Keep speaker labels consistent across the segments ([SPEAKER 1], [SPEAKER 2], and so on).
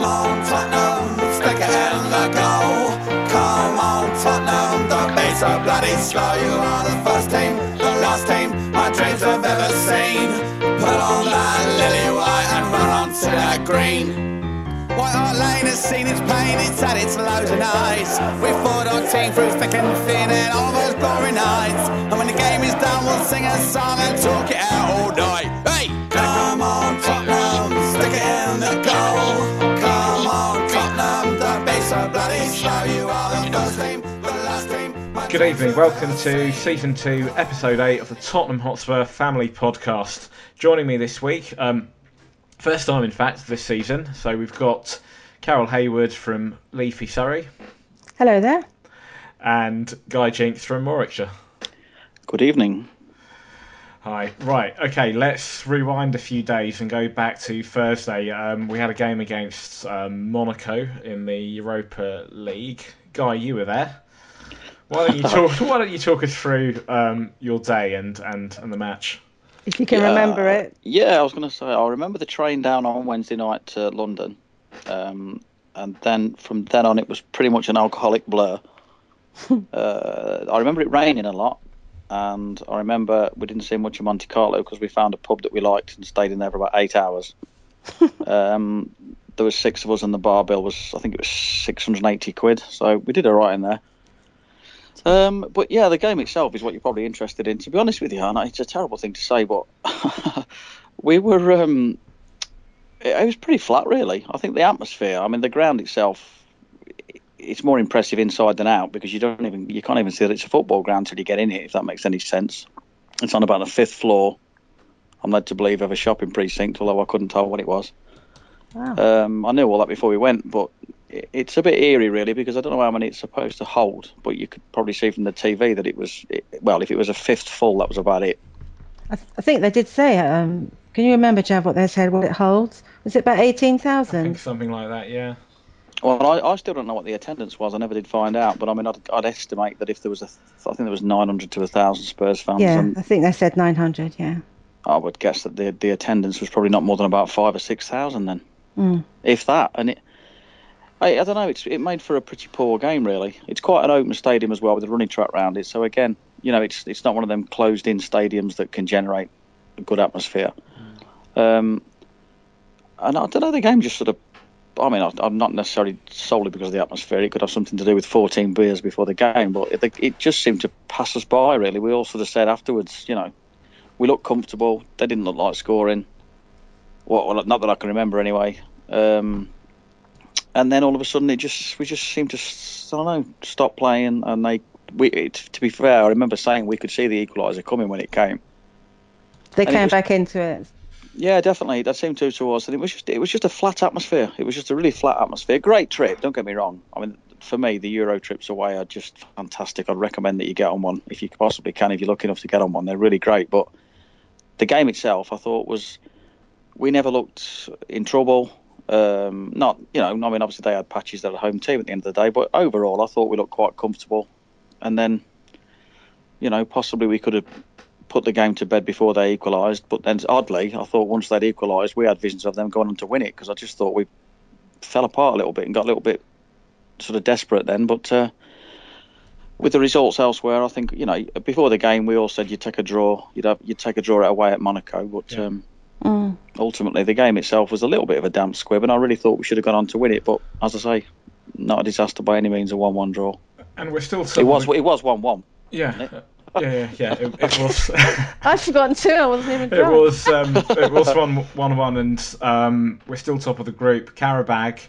[SPEAKER 1] Come on, Tottenham, stick it in the goal. Come on, Tottenham, beats are bloody slow. You are the first team, the last team my dreams have ever seen. Put on that lily white and run that green. White Hart Lane has seen its pain, it's its and. We fought our team through thick and thin and all those glory nights. And when the game is done, we'll sing a song and talk it out all night.
[SPEAKER 2] Good evening. Welcome to season two, episode eight of the Tottenham Hotspur Family Podcast. Joining me this week, um, first time in fact this season. So we've got Carol Hayward from Leafy Surrey
[SPEAKER 3] Hello there.
[SPEAKER 2] and Guy Jinks from Warwickshire.
[SPEAKER 4] Good evening.
[SPEAKER 2] Hi. Right. Okay. Let's rewind a few days and go back to Thursday. Um, we had a game against um, Monaco in the Europa League. Guy, you were there. Why don't you talk? why don't you talk us through um, your day and, and, and the match?
[SPEAKER 3] If you can
[SPEAKER 4] Yeah.
[SPEAKER 3] remember it.
[SPEAKER 4] Yeah, I was going to say, I remember the train down on Wednesday night to London. Um, and then from then on, it was pretty much an alcoholic blur. uh, I remember it raining a lot. And I remember we didn't see much of Monte Carlo because we found a pub that we liked and stayed in there for about eight hours. um, there was six of us, and the bar bill was, I think it was 680 quid. So we did all right in there. Um, but yeah, the game itself is what you're probably interested in. To be honest with you, Hannah, it's a terrible thing to say, but we were. Um, it, was pretty flat, really. I think the atmosphere. I mean, the ground itself. It's more impressive inside than out because you don't even you can't even see that it's a football ground until you get in it. If that makes any sense, it's on about the fifth floor. I'm led to believe of a shopping precinct, although I couldn't tell what it was.
[SPEAKER 3] Wow.
[SPEAKER 4] Um, I knew all that before we went, but it's a bit eerie, really, because I don't know how many it's supposed to hold. But you could probably see from the TV that it was, it, well, if it was a fifth full, that was about it.
[SPEAKER 3] I, th- I think they did say, um, can you remember, Jav, what they said, what it holds? Was it about
[SPEAKER 2] I think
[SPEAKER 3] 18,000?
[SPEAKER 2] something like that. Yeah.
[SPEAKER 4] Well, I, I still don't know what the attendance was. I never did find out, but I mean, I'd, I'd estimate that if there was a, I think there was 900 to 1,000 Spurs fans,
[SPEAKER 3] Yeah,
[SPEAKER 4] and
[SPEAKER 3] I think they said 900, yeah.
[SPEAKER 4] I would guess that the the attendance was probably not more than about five or six thousand then,
[SPEAKER 3] Mm.
[SPEAKER 4] if that. And it, I, I don't know. It's it made for a pretty poor game, really. It's quite an open stadium as well with a running track round it. So again, you know, it's it's not one of them closed-in stadiums that can generate a good atmosphere. Um, and I don't know. The game just sort of. I mean, I, I'm not necessarily solely because of the atmosphere. It could have something to do with 14 beers before the game, but it, it just seemed to pass us by. Really, we all sort of said afterwards, you know, we looked comfortable. They didn't look like scoring. Well not that I can remember anyway. Um, and then all of a sudden, it just we just seemed to I don't know stop playing, and they. We, it, to be fair, I remember saying we could see the equaliser coming when it came.
[SPEAKER 3] They
[SPEAKER 4] And
[SPEAKER 3] came
[SPEAKER 4] was-
[SPEAKER 3] back into it.
[SPEAKER 4] Yeah, definitely. That seemed to to us, and it was just it was just a flat atmosphere. It was just a really flat atmosphere. Great trip. Don't get me wrong. I mean, for me, the Euro trips away are just fantastic. I'd recommend that you get on one if you possibly can. If you're lucky enough to get on one, they're really great. But the game itself, I thought was we never looked in trouble. Um, not you know, I mean, obviously they had patches. They're home team at the end of the day, but overall, I thought we looked quite comfortable. And then, you know, possibly we could have put the game to bed before they equalised. But then, oddly, I thought once they'd equalised, we had visions of them going on to win it because I just thought we fell apart a little bit and got a little bit sort of desperate then. But uh, with the results elsewhere, I think you know before the game we all said you'd take a draw, you'd have, you'd take a draw away at Monaco, but.
[SPEAKER 2] Yeah.
[SPEAKER 4] Um,
[SPEAKER 3] Mm.
[SPEAKER 4] ultimately the game itself was a little bit of a damp squib, and I really thought we should have gone on to win it. But as I say, not a disaster by any means. A one-one draw.
[SPEAKER 2] And we're still.
[SPEAKER 4] It was. It was one-one.
[SPEAKER 2] Yeah. Yeah. Yeah. Yeah. It, it was.
[SPEAKER 3] I'd forgotten too, I wasn't even
[SPEAKER 2] It
[SPEAKER 3] drunk.
[SPEAKER 2] was um, it was one one one, and um, we're still top of the group. Qarabag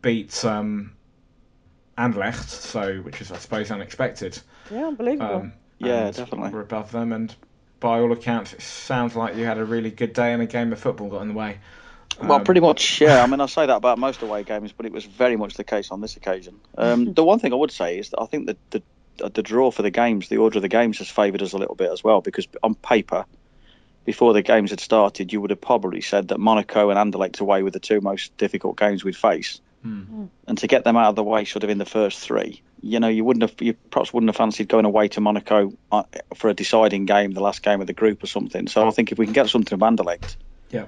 [SPEAKER 2] beat um, Anderlecht, so which is I suppose unexpected.
[SPEAKER 3] Yeah, unbelievable.
[SPEAKER 2] Um,
[SPEAKER 4] Yeah, definitely.
[SPEAKER 2] We're above them, and by all accounts, it sounds like you had a really good day, and a game of football got in the way.
[SPEAKER 4] Well,
[SPEAKER 2] Um,
[SPEAKER 4] pretty much, yeah. I mean, I say that about most away games, but it was very much the case on this occasion. Um, the one thing I would say is that I think that the the draw for the games, the order of the games, has favoured us a little bit as well because on paper, before the games had started, you would have probably said that Monaco and Anderlecht away were the two most difficult games we'd face.
[SPEAKER 2] Hmm.
[SPEAKER 4] And to get them out of the way, sort of in the first three, you know, you wouldn't have, you perhaps wouldn't have fancied going away to Monaco uh, for a deciding game, the last game of the group or something. So I think if we can get something of Anderlecht,
[SPEAKER 2] Yeah.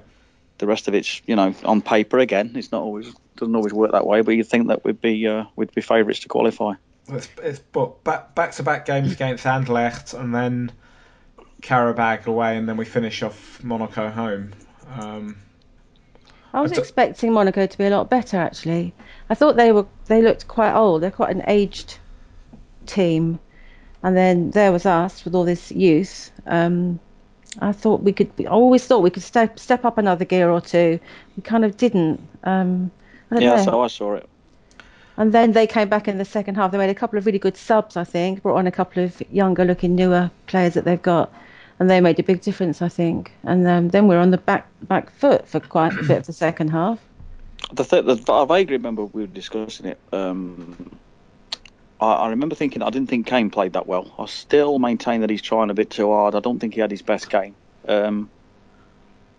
[SPEAKER 4] the rest of it's, you know, on paper again. It's not always doesn't always work that way. But you'd think that we'd be uh, we'd be favourites to qualify.
[SPEAKER 2] It's, it's but back back to back games against Anderlecht and then Qarabag away, and then we finish off Monaco home. Um,
[SPEAKER 3] I was
[SPEAKER 2] I
[SPEAKER 3] expecting Monaco to be a lot better actually. I thought they were they looked quite old. They're quite an aged team, and then there was us with all this youth. Um, I thought we could. I always thought we could step step up another gear or two. We kind of didn't. Um, I
[SPEAKER 4] Yeah,
[SPEAKER 3] know.
[SPEAKER 4] so I saw it.
[SPEAKER 3] And then they came back in the second half. They made a couple of really good subs, I think. Brought on a couple of younger looking, newer players that they've got. And they made a big difference, I think. And um, then we're on the back back foot for quite a bit of the second half.
[SPEAKER 4] The, th- the I vaguely remember we were discussing it. Um, I, I remember thinking I didn't think Kane played that well. I still maintain that he's trying a bit too hard. I don't think he had his best game. Um,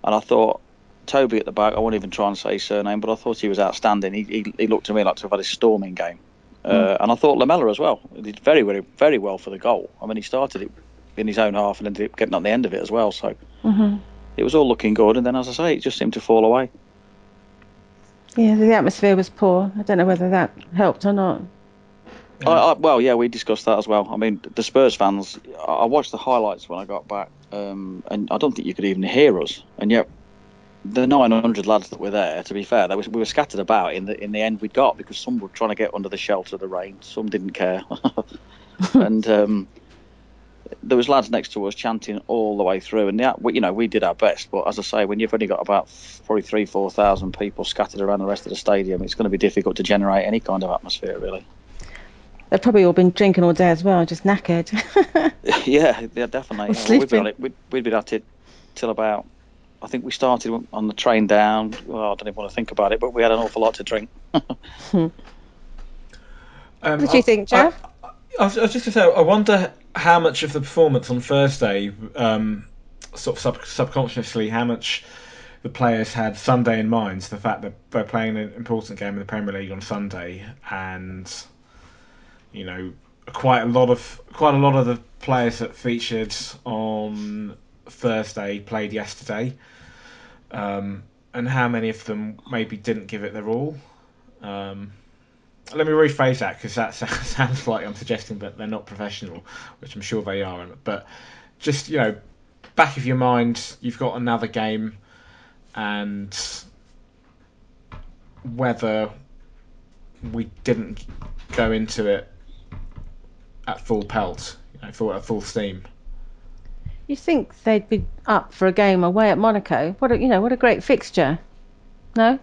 [SPEAKER 4] and I thought Toby at the back. I won't even try and say his surname, but I thought he was outstanding. He he, he looked to me like to have had a storming game. Uh, and I thought Lamela as well. He did very very very well for the goal. I mean, he started it in his own half and ended up getting on the end of it as well. So
[SPEAKER 3] hmm
[SPEAKER 4] it was all looking good. And then, as I say, it just seemed to fall away.
[SPEAKER 3] Yeah, the atmosphere was poor. I don't know whether that helped or not.
[SPEAKER 4] I, I, well, yeah, we discussed that as well. I mean, the Spurs fans. I I watched the highlights when I got back, um, and I don't think you could even hear us. And yet, the 900 lads that were there, to be fair, they was, we were scattered about in the in the end we got because some were trying to get under the shelter of the rain, some didn't care, and um, there was lads next to us chanting all the way through. And yeah, we, you know, we did our best. But as I say, when you've only got about probably three, four thousand people scattered around the rest of the stadium, it's going to be difficult to generate any kind of atmosphere, really.
[SPEAKER 3] They've probably all been drinking all day as well, just knackered.
[SPEAKER 4] yeah, yeah, definitely.
[SPEAKER 3] Or
[SPEAKER 4] Yeah, we'd, been
[SPEAKER 3] sleeping.
[SPEAKER 4] it, we'd, we'd been at it till about. I think we started on the train down. Well, I don't even want to think about it, but we had an awful lot to drink.
[SPEAKER 2] um,
[SPEAKER 3] what do you
[SPEAKER 2] I-
[SPEAKER 3] think, Jeff?
[SPEAKER 2] I was, I was just going to say, I wonder how much of the performance on Thursday, um, sort of sub- subconsciously, how much the players had Sunday in mind. The fact that they're playing an important game in the Premier League on Sunday, and you know, quite a lot of quite a lot of the players that featured on Thursday played yesterday, um, and how many of them maybe didn't give it their all. Um, let me rephrase that because that sounds like I'm suggesting that they're not professional, which I'm sure they are. But just you know, back of your mind, you've got another game, and whether we didn't go into it at full pelt, you know, full at full steam.
[SPEAKER 3] You think they'd be up for a game away at Monaco? What a you know, what a great fixture. No?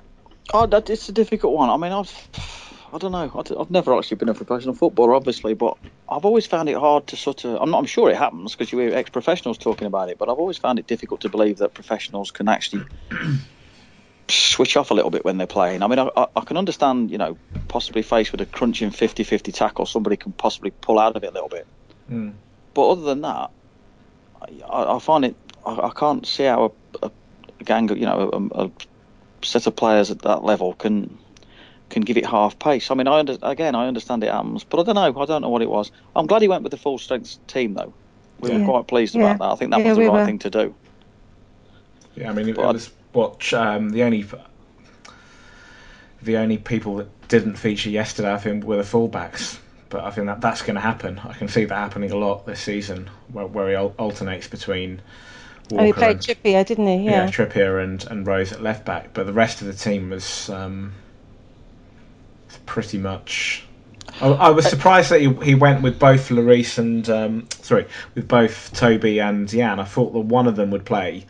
[SPEAKER 4] Oh, that it's a difficult one. I mean, I've, I don't know. I've never actually been a professional footballer, obviously, but I've always found it hard to sort of. I'm not. I'm sure it happens because you hear ex-professionals talking about it, but I've always found it difficult to believe that professionals can actually switch off a little bit when they're playing. I mean, I, I, can understand, you know, possibly faced with a crunching 50-50 tackle, somebody can possibly pull out of it a little bit.
[SPEAKER 2] Mm.
[SPEAKER 4] But other than that, I, I find it. I, I can't see how a, a gang, of, you know, a, a set of players at that level can can give it half pace. I mean, I under, again, I understand it happens, but I don't know. I don't know what it was. I'm glad he went with the full strength team though. We
[SPEAKER 3] Yeah.
[SPEAKER 4] were quite pleased
[SPEAKER 3] Yeah.
[SPEAKER 4] about that. I think that
[SPEAKER 3] Yeah,
[SPEAKER 4] was the
[SPEAKER 3] we
[SPEAKER 4] right
[SPEAKER 3] were.
[SPEAKER 4] thing to do.
[SPEAKER 2] Yeah, I mean, it,
[SPEAKER 4] But-
[SPEAKER 2] was what um, the only the only people that didn't feature yesterday, I think, were the fullbacks. But I think that that's going to happen. I can see that happening a lot this season, where, where he al- alternates between Walker
[SPEAKER 3] Oh, he played
[SPEAKER 2] and,
[SPEAKER 3] Trippier, didn't he?
[SPEAKER 2] yeah.
[SPEAKER 3] Yeah.
[SPEAKER 2] Trippier and, and Rose at left back. But the rest of the team was um, pretty much. I, I was surprised that he, he went with both Lloris and um, sorry, with both Toby and Jan. I thought that one of them would play,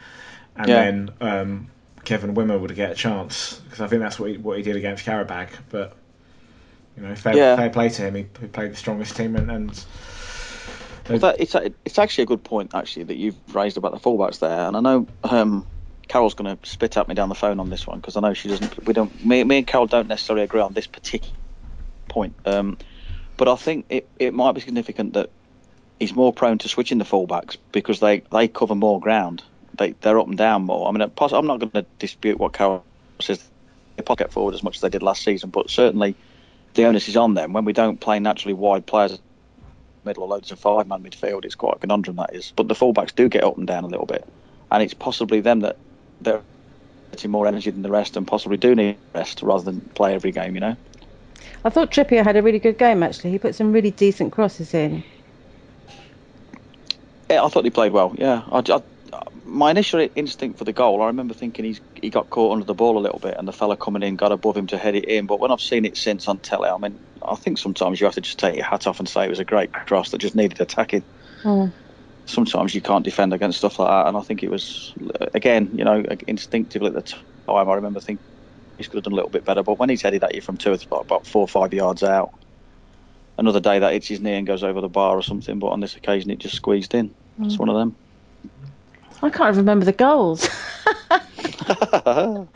[SPEAKER 2] and
[SPEAKER 4] Yeah.
[SPEAKER 2] then um, Kevin Wimmer would get a chance because I think that's what he, what he did against Qarabag. But you know, fair,
[SPEAKER 4] Yeah.
[SPEAKER 2] fair play to him. He, he played the strongest team, and, and
[SPEAKER 4] Well, that, it's it's actually a good point actually that you've raised about the fullbacks there, and I know um, Carol's going to spit at me down the phone on this one because I know she doesn't. We don't. Me, me and Carol don't necessarily agree on this particular point, um, but I think it, it might be significant that he's more prone to switching the fullbacks because they, they cover more ground. They they're up and down more. I mean, I'm not going to dispute what Carol says. They pocket forward as much as they did last season, but certainly the onus is on them when we don't play naturally wide players middle or loads of five man midfield. It's quite a conundrum that is. But the fullbacks do get up and down a little bit, and it's possibly them that they're getting more energy than the rest and possibly do need rest rather than play every game. You know.
[SPEAKER 3] I thought Trippier had a really good game actually. He put some really decent crosses in.
[SPEAKER 4] Yeah, I thought he played well. Yeah, I, I, my initial instinct for the goal, I remember thinking he's he got caught under the ball a little bit, and the fella coming in got above him to head it in. But when I've seen it since on telly, I mean, I think sometimes you have to just take your hat off and say it was a great cross that just needed attacking.
[SPEAKER 3] Mm.
[SPEAKER 4] Sometimes you can't defend against stuff like that, and I think it was again, you know, instinctively at the time. I remember thinking he could have done a little bit better. But when he's headed at you from two, about four or five yards out, another day that hits his knee and goes over the bar or something. But on this occasion, it just squeezed in.
[SPEAKER 3] Mm.
[SPEAKER 4] It's one of them.
[SPEAKER 3] I can't remember the goals.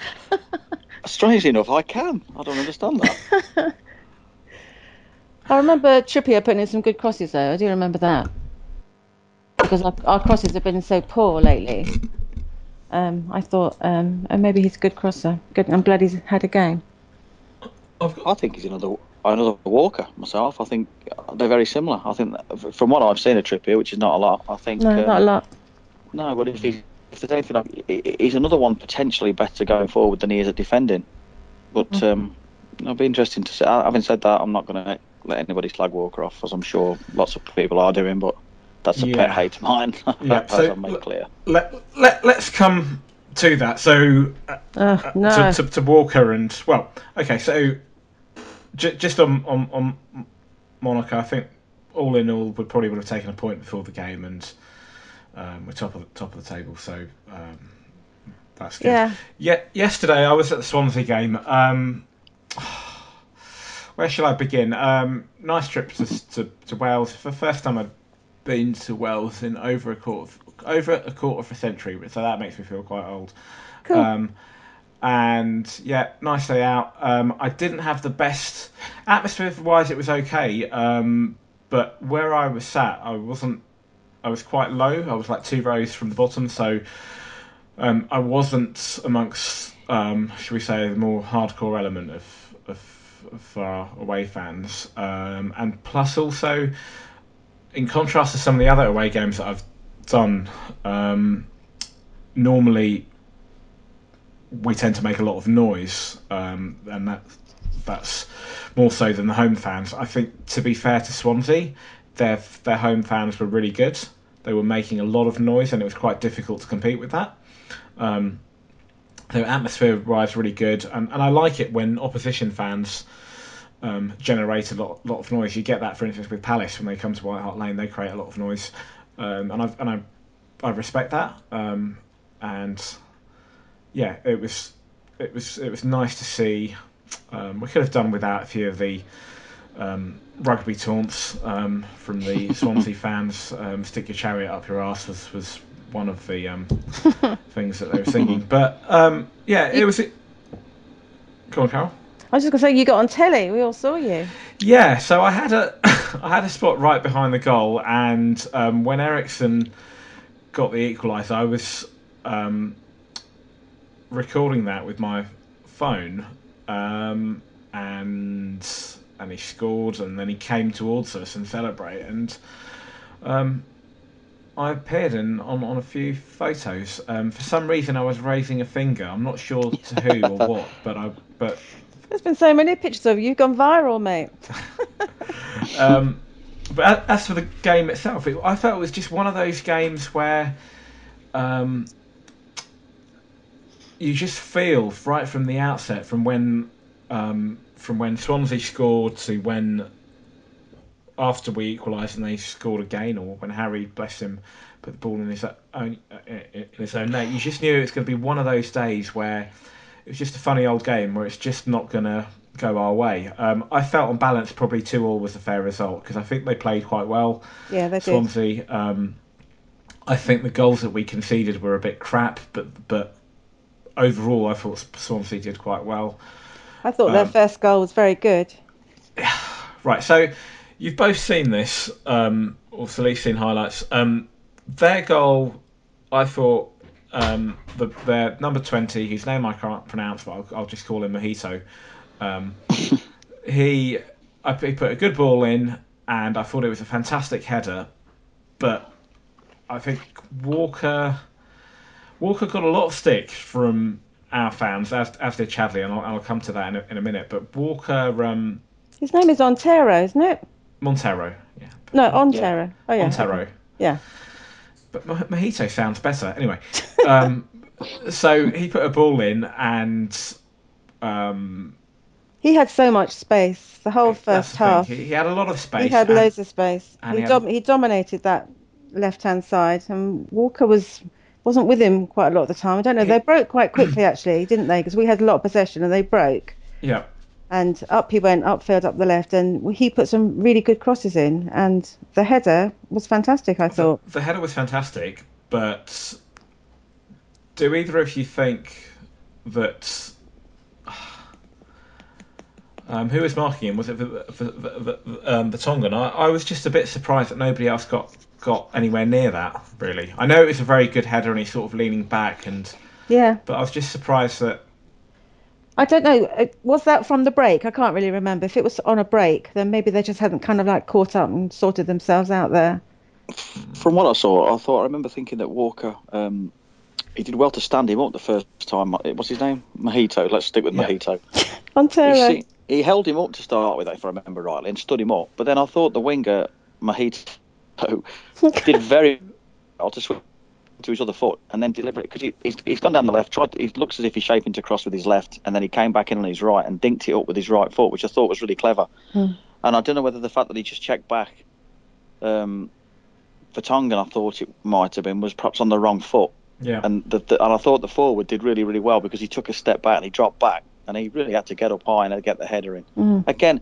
[SPEAKER 4] Strangely enough, I can. I don't understand that.
[SPEAKER 3] I remember Trippier putting in some good crosses though. I do remember that because our, our crosses have been so poor lately. Um, I thought, um, oh, maybe he's a good crosser. Good. I'm glad he's had a game.
[SPEAKER 4] I think he's another another Walker myself. I think they're very similar. I think from what I've seen of Trippier, which is not a lot, I think
[SPEAKER 3] No,
[SPEAKER 4] um,
[SPEAKER 3] not a lot.
[SPEAKER 4] No, but if he if there's anything, like, he- he- he's another one potentially better going forward than he is at defending. But
[SPEAKER 3] Mm.
[SPEAKER 4] um, it'll be interesting to see. Having said that, I'm not going to let anybody slag Walker off, as I'm sure lots of people are doing. But that's a
[SPEAKER 2] Yeah.
[SPEAKER 4] pet hate of mine,
[SPEAKER 2] Yeah,
[SPEAKER 4] as
[SPEAKER 2] so
[SPEAKER 4] I've made clear.
[SPEAKER 2] Let, let, let's come to that. So, uh,
[SPEAKER 3] Oh, no.
[SPEAKER 2] to, to, to Walker and, well, okay, so j- just on, on, on Monaco, I think all in all, we probably would have taken a point before the game and um, we're top of the, top of the table, so um, that's good.
[SPEAKER 3] Yeah.
[SPEAKER 2] Yeah, yesterday I was at the Swansea game. Um, where shall I begin? Um, nice trip to, to, to Wales. For the first time I'd been to Wales in over a quarter of, over a quarter of a century, so that makes me feel quite old.
[SPEAKER 3] Cool.
[SPEAKER 2] Um, and yeah, nice day out. Um, I didn't have the best atmosphere wise. It was okay, um, but where I was sat, I wasn't. I was quite low. I was like two rows from the bottom, so um, I wasn't amongst, um, should we say, the more hardcore element of of, of our away fans. Um, and plus, also, in contrast to some of the other away games that I've done, um, normally we tend to make a lot of noise, um, and that that's more so than the home fans. I think, to be fair to Swansea, their their home fans were really good. They were making a lot of noise, and it was quite difficult to compete with that. Um, their atmosphere wise really good, and, and I like it when opposition fans um, generate a lot lot of noise. You get that, for instance, with Palace when they come to White Hart Lane, they create a lot of noise, um, and I and I I respect that. Um, and yeah, it was it was it was nice to see. Um, we could have done without a few of the um, rugby taunts um, from the Swansea fans. Um, Stick your chariot up your ass was, was one of the um, things that they were singing. But um, yeah, it was. It... Go on, Carol.
[SPEAKER 3] I was just gonna say you got on telly. We all saw you.
[SPEAKER 2] Yeah, so I had a I had a spot right behind the goal, and um, when Eriksen got the equaliser, I was um, recording that with my phone, um, and and he scored, and then he came towards us and celebrated, and um, I appeared in on, on a few photos. Um, for some reason, I was raising a finger. I'm not sure to who or what, but I but
[SPEAKER 3] There's been so many pictures of you. You've gone viral, mate.
[SPEAKER 2] Um, but as for the game itself, it, I felt it was just one of those games where um, you just feel right from the outset, from when um, from when Swansea scored to when after we equalised and they scored again, or when Harry, bless him, put the ball in his own uh, in his own net. You just knew it was going to be one of those days where it was just a funny old game where it's just not going to go our way. Um, I felt on balance probably two all was a fair result because I think they played quite well.
[SPEAKER 3] Yeah, they did.
[SPEAKER 2] Swansea. Um, I think the goals that we conceded were a bit crap, but but overall I thought Swansea did quite well.
[SPEAKER 3] I thought their
[SPEAKER 2] Um,
[SPEAKER 3] first goal was very good.
[SPEAKER 2] Right, so you've both seen this, um, or at least seen highlights. Um, their goal, I thought, um, the, their number 20, whose name I can't pronounce, but I'll, I'll just call him Mojito. Um, he, I, he put a good ball in, and I thought it was a fantastic header, but I think Walker Walker got a lot of stick from our fans, as as did Chadli, and I'll, I'll come to that in a, in a minute. But Walker um,
[SPEAKER 3] His name is Ontero, isn't it?
[SPEAKER 2] Montero, yeah,
[SPEAKER 3] No, Ontero. Oh yeah.
[SPEAKER 2] Montero.
[SPEAKER 3] Yeah.
[SPEAKER 2] But Mo- Mojito sounds better. Anyway, um, so he put a ball in, and um,
[SPEAKER 3] He had so much space. The whole first
[SPEAKER 2] the
[SPEAKER 3] half.
[SPEAKER 2] He, he had a lot of space.
[SPEAKER 3] He had
[SPEAKER 2] and-
[SPEAKER 3] loads of space. He,
[SPEAKER 2] he had-
[SPEAKER 3] he dominated that left hand side, and Walker was wasn't with him quite a lot of the time. I don't know.
[SPEAKER 2] He-
[SPEAKER 3] They broke quite quickly, actually, didn't they? Because we had a lot of possession, and they broke.
[SPEAKER 2] Yeah,
[SPEAKER 3] And up he went, upfield, up the left, and he put some really good crosses in. And the header was fantastic, I thought.
[SPEAKER 2] the header was fantastic, but do either of you think that? Um, who was marking him? Was it the, the, the, the, um, the Tongan? I, I was just a bit surprised that nobody else got got anywhere near that. Really, I know it was a very good header, and he's sort of leaning back, and
[SPEAKER 3] Yeah.
[SPEAKER 2] but I was just surprised that
[SPEAKER 3] I don't know. uh, Was that from the break? I can't really remember. If it was on a break, then maybe they just hadn't kind of like caught up and sorted themselves out there.
[SPEAKER 4] From what I saw, I thought I remember thinking that Walker, um, he did well to stand him up the first time. What's his name? Mojito. Let's stick with
[SPEAKER 2] Yeah.
[SPEAKER 4] Mojito.
[SPEAKER 3] Ontero.
[SPEAKER 4] He, he held him up to start with, if I remember rightly, and stood him up. But then I thought the winger Mojito did very well to switch to his other foot and then deliver it because he, he's, he's gone down the left. Tried. He looks as if he's shaping to cross with his left, and then he came back in on his right and dinked it up with his right foot, which I thought was really clever.
[SPEAKER 3] Hmm.
[SPEAKER 4] And I don't know whether the fact that he just checked back um, for Tongan, I thought it might have been, was perhaps on the wrong foot.
[SPEAKER 2] yeah,
[SPEAKER 4] And the, the, and I thought the forward did really, really well because he took a step back and he dropped back and he really had to get up high and get the header in.
[SPEAKER 3] Mm.
[SPEAKER 4] Again,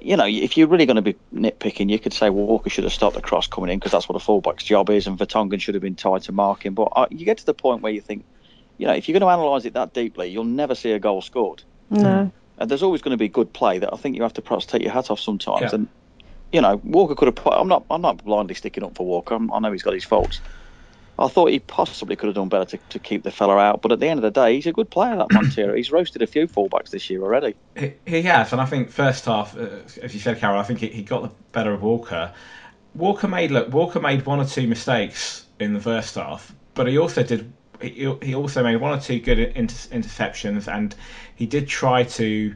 [SPEAKER 4] you know, if you're really going to be nitpicking, you could say well, Walker should have stopped the cross coming in because that's what a fullback's job is, and Vertonghen should have been tied to marking. But uh, you get to the point where you think, you know, if you're going to analyse it that deeply, you'll never see a goal scored.
[SPEAKER 3] No.
[SPEAKER 4] And there's always going to be good play that I think you have to perhaps take your hat off sometimes.
[SPEAKER 2] Yeah.
[SPEAKER 4] And you know, Walker could have. Put, I'm not. I'm not blindly sticking up for Walker. I'm, I know he's got his faults. I thought he possibly could have done better to, to keep the fella out. But at the end of the day, he's a good player. That Montero. he's roasted a few fullbacks this year already.
[SPEAKER 2] He, he has, and I think first half, uh, as you said, Carol, I think he, he got the better of Walker. Walker made look, Walker made one or two mistakes in the first half, but he also did. He, he also made one or two good inter, interceptions, and he did try to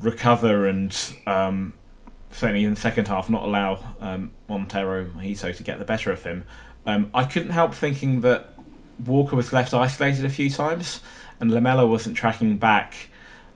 [SPEAKER 2] recover and um, certainly in the second half not allow um, Montero Mojito to get the better of him. Um, I couldn't help thinking that Walker was left isolated a few times, and Lamela wasn't tracking back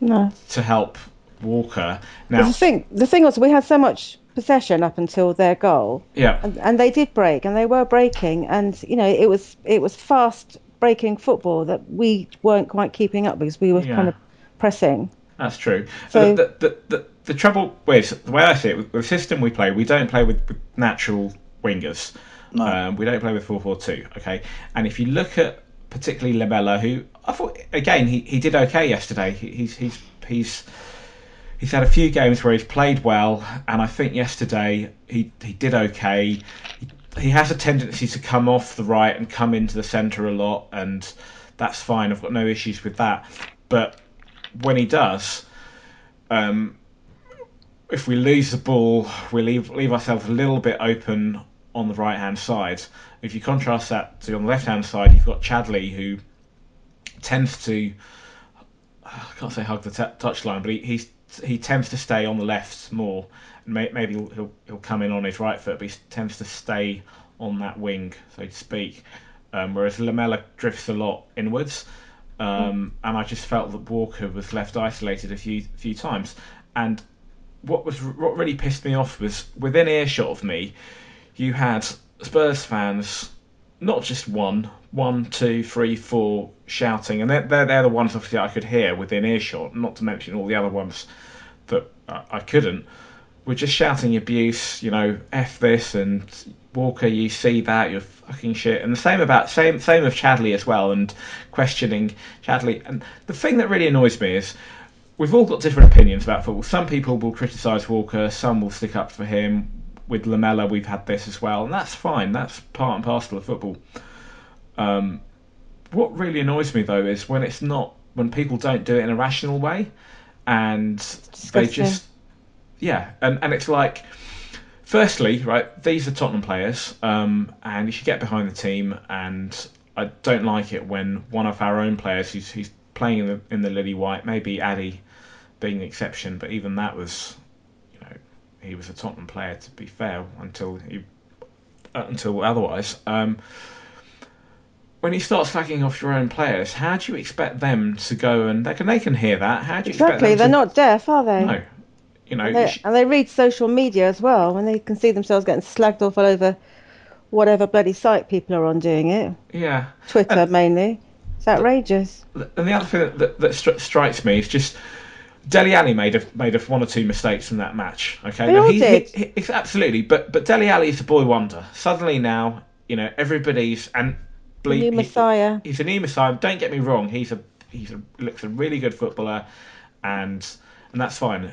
[SPEAKER 3] No.
[SPEAKER 2] to help Walker.
[SPEAKER 3] But
[SPEAKER 2] Now,
[SPEAKER 3] the thing, the thing was, we had so much possession up until their goal,
[SPEAKER 2] yeah,
[SPEAKER 3] and, and they did break, and they were breaking, and you know, it was it was fast breaking football that we weren't quite keeping up because we were
[SPEAKER 2] Yeah.
[SPEAKER 3] kind of pressing.
[SPEAKER 2] that's true.
[SPEAKER 3] So-
[SPEAKER 2] the, the, the, the trouble with the way I see it, with the system we play, we don't play with, with natural wingers.
[SPEAKER 4] No.
[SPEAKER 2] Um, we don't play with 4 4 2. Okay. And if you look at particularly Lamela, who I thought, again, he, he did okay yesterday. He, he's, he's, he's, he's had a few games where he's played well, and I think yesterday he, he did okay. He, he has a tendency to come off the right and come into the centre a lot, and that's fine. I've got no issues with that. But when he does, um, if we lose the ball, we leave leave ourselves a little bit open on the right hand side. If you contrast that to on the left hand side, you've got Chadli who tends to I can't say hug the t- touchline, but he he's, he tends to stay on the left more. May, maybe he'll, he'll he'll come in on his right foot, but he tends to stay on that wing, so to speak. Um, whereas Lamela drifts a lot inwards, um, and I just felt that Walker was left isolated a few few times. And what was what really pissed me off was within earshot of me, you had Spurs fans, not just one, one, two, three, four, shouting, and they're they're, they're the ones obviously I could hear within earshot. Not to mention all the other ones that I, I couldn't. We're just shouting abuse, you know, f this and Walker, you see that, you're fucking shit. And the same about same same of Chadli as well, and questioning Chadli. And the thing that really annoys me is we've all got different opinions about football. Some people will criticise Walker, some will stick up for him. With Lamela, we've had this as well, and that's fine. That's part and parcel of football. Um, what really annoys me though is when it's not when people don't do it in a rational way, and they just yeah, and and it's like. Firstly, right, these are Tottenham players, um, and you should get behind the team. And I don't like it when one of our own players who's, who's playing in the, in the lily white, maybe Addy being the exception, but even that was, he was a Tottenham player to be fair until he, uh, until otherwise. Um, when you start slagging off your own players, how do you expect them to go and they can they can hear that? How do you
[SPEAKER 3] Exactly.
[SPEAKER 2] expect
[SPEAKER 3] They're
[SPEAKER 2] to,
[SPEAKER 3] not deaf, are they?
[SPEAKER 2] No, you know,
[SPEAKER 3] And they, and they read social media as well and they can see themselves getting slagged off all over whatever bloody site people are on doing it.
[SPEAKER 2] yeah.
[SPEAKER 3] Twitter mainly. It's outrageous.
[SPEAKER 2] And the other thing that, that, that stri- strikes me is just Dele Alli made a, made a, one or two mistakes in that match. Okay,
[SPEAKER 3] They all
[SPEAKER 2] he-
[SPEAKER 3] did.
[SPEAKER 2] he- he- absolutely, but but Dele Alli is a boy wonder. Suddenly now, you know, everybody's and bleep,
[SPEAKER 3] new Messiah.
[SPEAKER 2] he's a new messiah. Don't get me wrong. He's a he's a looks a really good footballer, and and that's fine.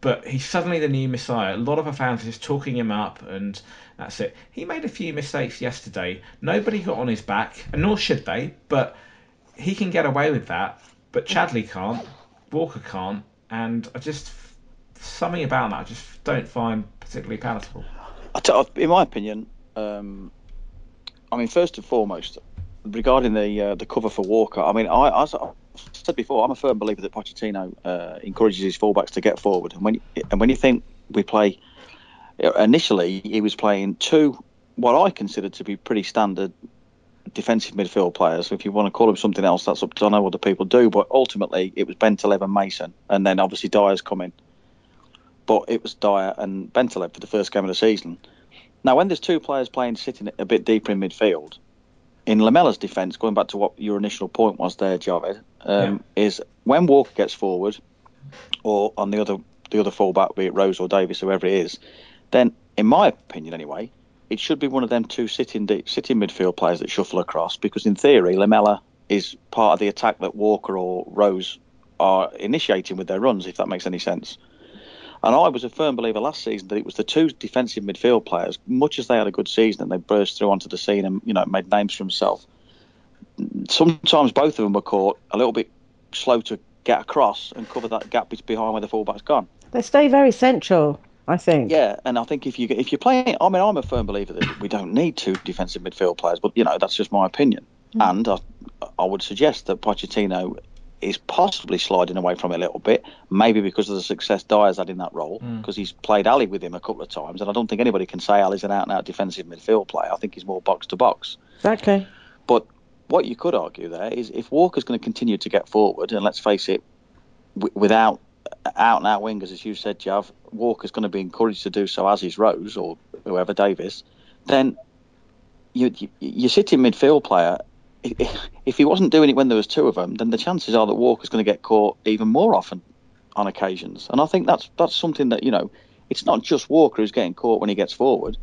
[SPEAKER 2] But he's suddenly the new messiah. A lot of our fans are just talking him up, and that's it. He made a few mistakes yesterday. Nobody got on his back, and nor should they. But he can get away with that. But Chadli can't. Walker can't. And I just something about that I just don't find particularly palatable.
[SPEAKER 4] I in my opinion, um, I mean, first and foremost, regarding the uh, the cover for Walker, I mean, I, as I said before, I'm a firm believer that Pochettino uh, encourages his fullbacks to get forward, and when and when you think we play, initially he was playing two what I consider to be pretty standard defensive midfield players. If you want to call them something else, that's up to I know what the people do, but ultimately it was Bentaleb and Mason, and then obviously Dier's coming. But it was Dier and Bentaleb for the first game of the season. Now, when there's two players playing sitting a bit deeper in midfield, in Lamela's defence, going back to what your initial point was there, Javad, um, is when Walker gets forward, or on the other the other fullback, be it Rose or Davies, whoever it is, then in my opinion anyway, it should be one of them two sitting sitting midfield players that shuffle across because in theory Lamela is part of the attack that Walker or Rose are initiating with their runs, if that makes any sense. And I was a firm believer last season that it was the two defensive midfield players, much as they had a good season and they burst through onto the scene and you know made names for themselves. Sometimes both of them were caught a little bit slow to get across and cover that gap behind where the fullback's gone.
[SPEAKER 3] They stay very central, I think.
[SPEAKER 4] Yeah, and I think if you if you're playing, I mean, I'm a firm believer that we don't need two defensive midfield players, but you know that's just my opinion. Hmm. And I, I would suggest that Pochettino is possibly sliding away from it a little bit, maybe because of the success Dier's had in that role, hmm. because he's played Alli with him a couple of times, and I don't think anybody can say Alli's an out-and-out defensive midfield player. I think he's more box to box.
[SPEAKER 3] Exactly.
[SPEAKER 4] But what you could argue there is if Walker's going to continue to get forward, and let's face it, w- without out and out wingers, as you said, Jav, Walker's going to be encouraged to do so as is Rose or whoever Davies, then you, you, your sitting midfield player, if, he wasn't doing it when there was two of them, then the chances are that Walker's going to get caught even more often on occasions. And I think that's that's something that you know, it's not just Walker who's getting caught when he gets forward.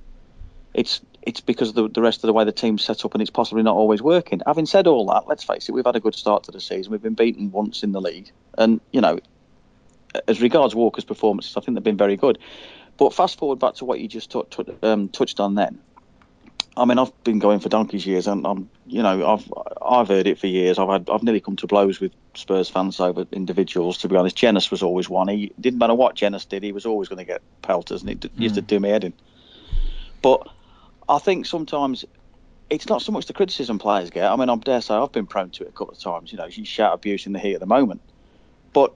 [SPEAKER 4] It's it's because of the, the rest of the way the team's set up and it's possibly not always working. Having said all that, let's face it, we've had a good start to the season. We've been beaten once in the league, and you know, as regards Walker's performances, I think they've been very good. But fast forward back to what you just t- t- um, touched on then. I mean, I've been going for donkey's years, and I'm, you know, I've I've heard it for years. I've had I've nearly come to blows with Spurs fans over individuals. To be honest, Jenas was always one. He didn't matter what Jenas did, he was always going to get pelters, and it d- used to do me head in. But I think sometimes it's not so much the criticism players get. I mean, I dare say I've been prone to it a couple of times. You know, you shout abuse in the heat of the moment, but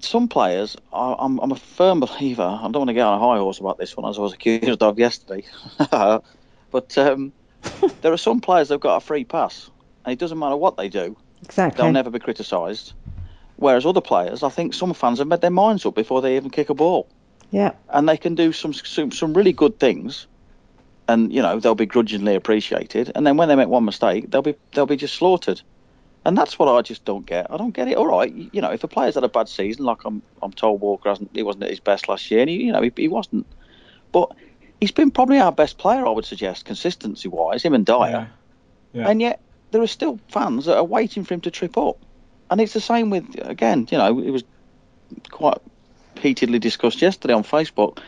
[SPEAKER 4] some players, I, I'm, I'm a firm believer. I don't want to get on a high horse about this one, as I was accused of yesterday. but um, there are some players that've got a free pass, and it doesn't matter what they do,
[SPEAKER 3] Exactly.
[SPEAKER 4] they'll never be criticised. Whereas other players, I think some fans have made their minds up before they even kick a ball,
[SPEAKER 3] Yeah.
[SPEAKER 4] and they can do some some, some really good things, and you know they'll be grudgingly appreciated. And then when they make one mistake, they'll be they'll be just slaughtered. And that's what I just don't get. I don't get it. All right, you know, if a player's had a bad season, like I'm, I'm told Walker hasn't, he wasn't at his best last year, and he, you know, he, he wasn't. But he's been probably our best player, I would suggest, consistency-wise, him and Dier.
[SPEAKER 2] Yeah.
[SPEAKER 4] And yet there are still fans that are waiting for him to trip up. And it's the same with, again, you know, it was quite heatedly discussed yesterday on Facebook.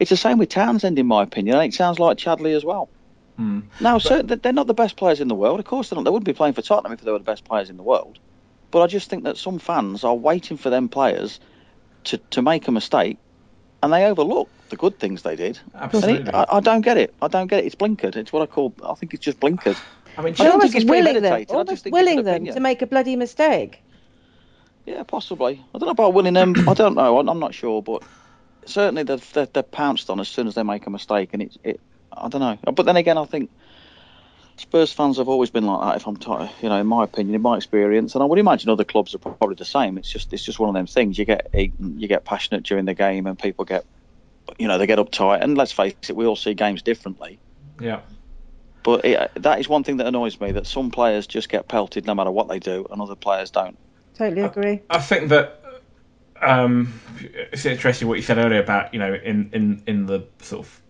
[SPEAKER 4] It's the same with Townsend, in my opinion, and it sounds like Chadli as well.
[SPEAKER 2] Hmm.
[SPEAKER 4] Now, so they're not the best players in the world. Of course, they're not. They wouldn't be playing for Tottenham if they were the best players in the world. But I just think that some fans are waiting for them players to, to make a mistake, and they overlook the good things they did.
[SPEAKER 2] Absolutely.
[SPEAKER 4] it, I, I don't get it. I don't get it. It's blinkered. It's what I call. I think it's just blinkered.
[SPEAKER 2] I mean,
[SPEAKER 4] I don't
[SPEAKER 3] almost
[SPEAKER 4] think it's
[SPEAKER 3] willing them,
[SPEAKER 4] premeditated, I just
[SPEAKER 3] almost
[SPEAKER 4] think it's
[SPEAKER 3] willing them to make a bloody mistake.
[SPEAKER 4] Yeah, possibly. I don't know about winning them. I don't know. I'm I'm not sure, but certainly they're, they're, they're pounced on as soon as they make a mistake, and it, it. I don't know. But then again, I think Spurs fans have always been like that. If I'm, t- you know, in my opinion, in my experience, and I would imagine other clubs are probably the same. It's just, it's just one of them things. You get, you get passionate during the game, and people get, you know, they get uptight. And let's face it, we all see games differently.
[SPEAKER 2] yeah.
[SPEAKER 4] But it, that is one thing that annoys me that some players just get pelted no matter what they do, and other players don't.
[SPEAKER 3] Totally agree.
[SPEAKER 2] I think that um, it's interesting what you said earlier about you know in in in the sort of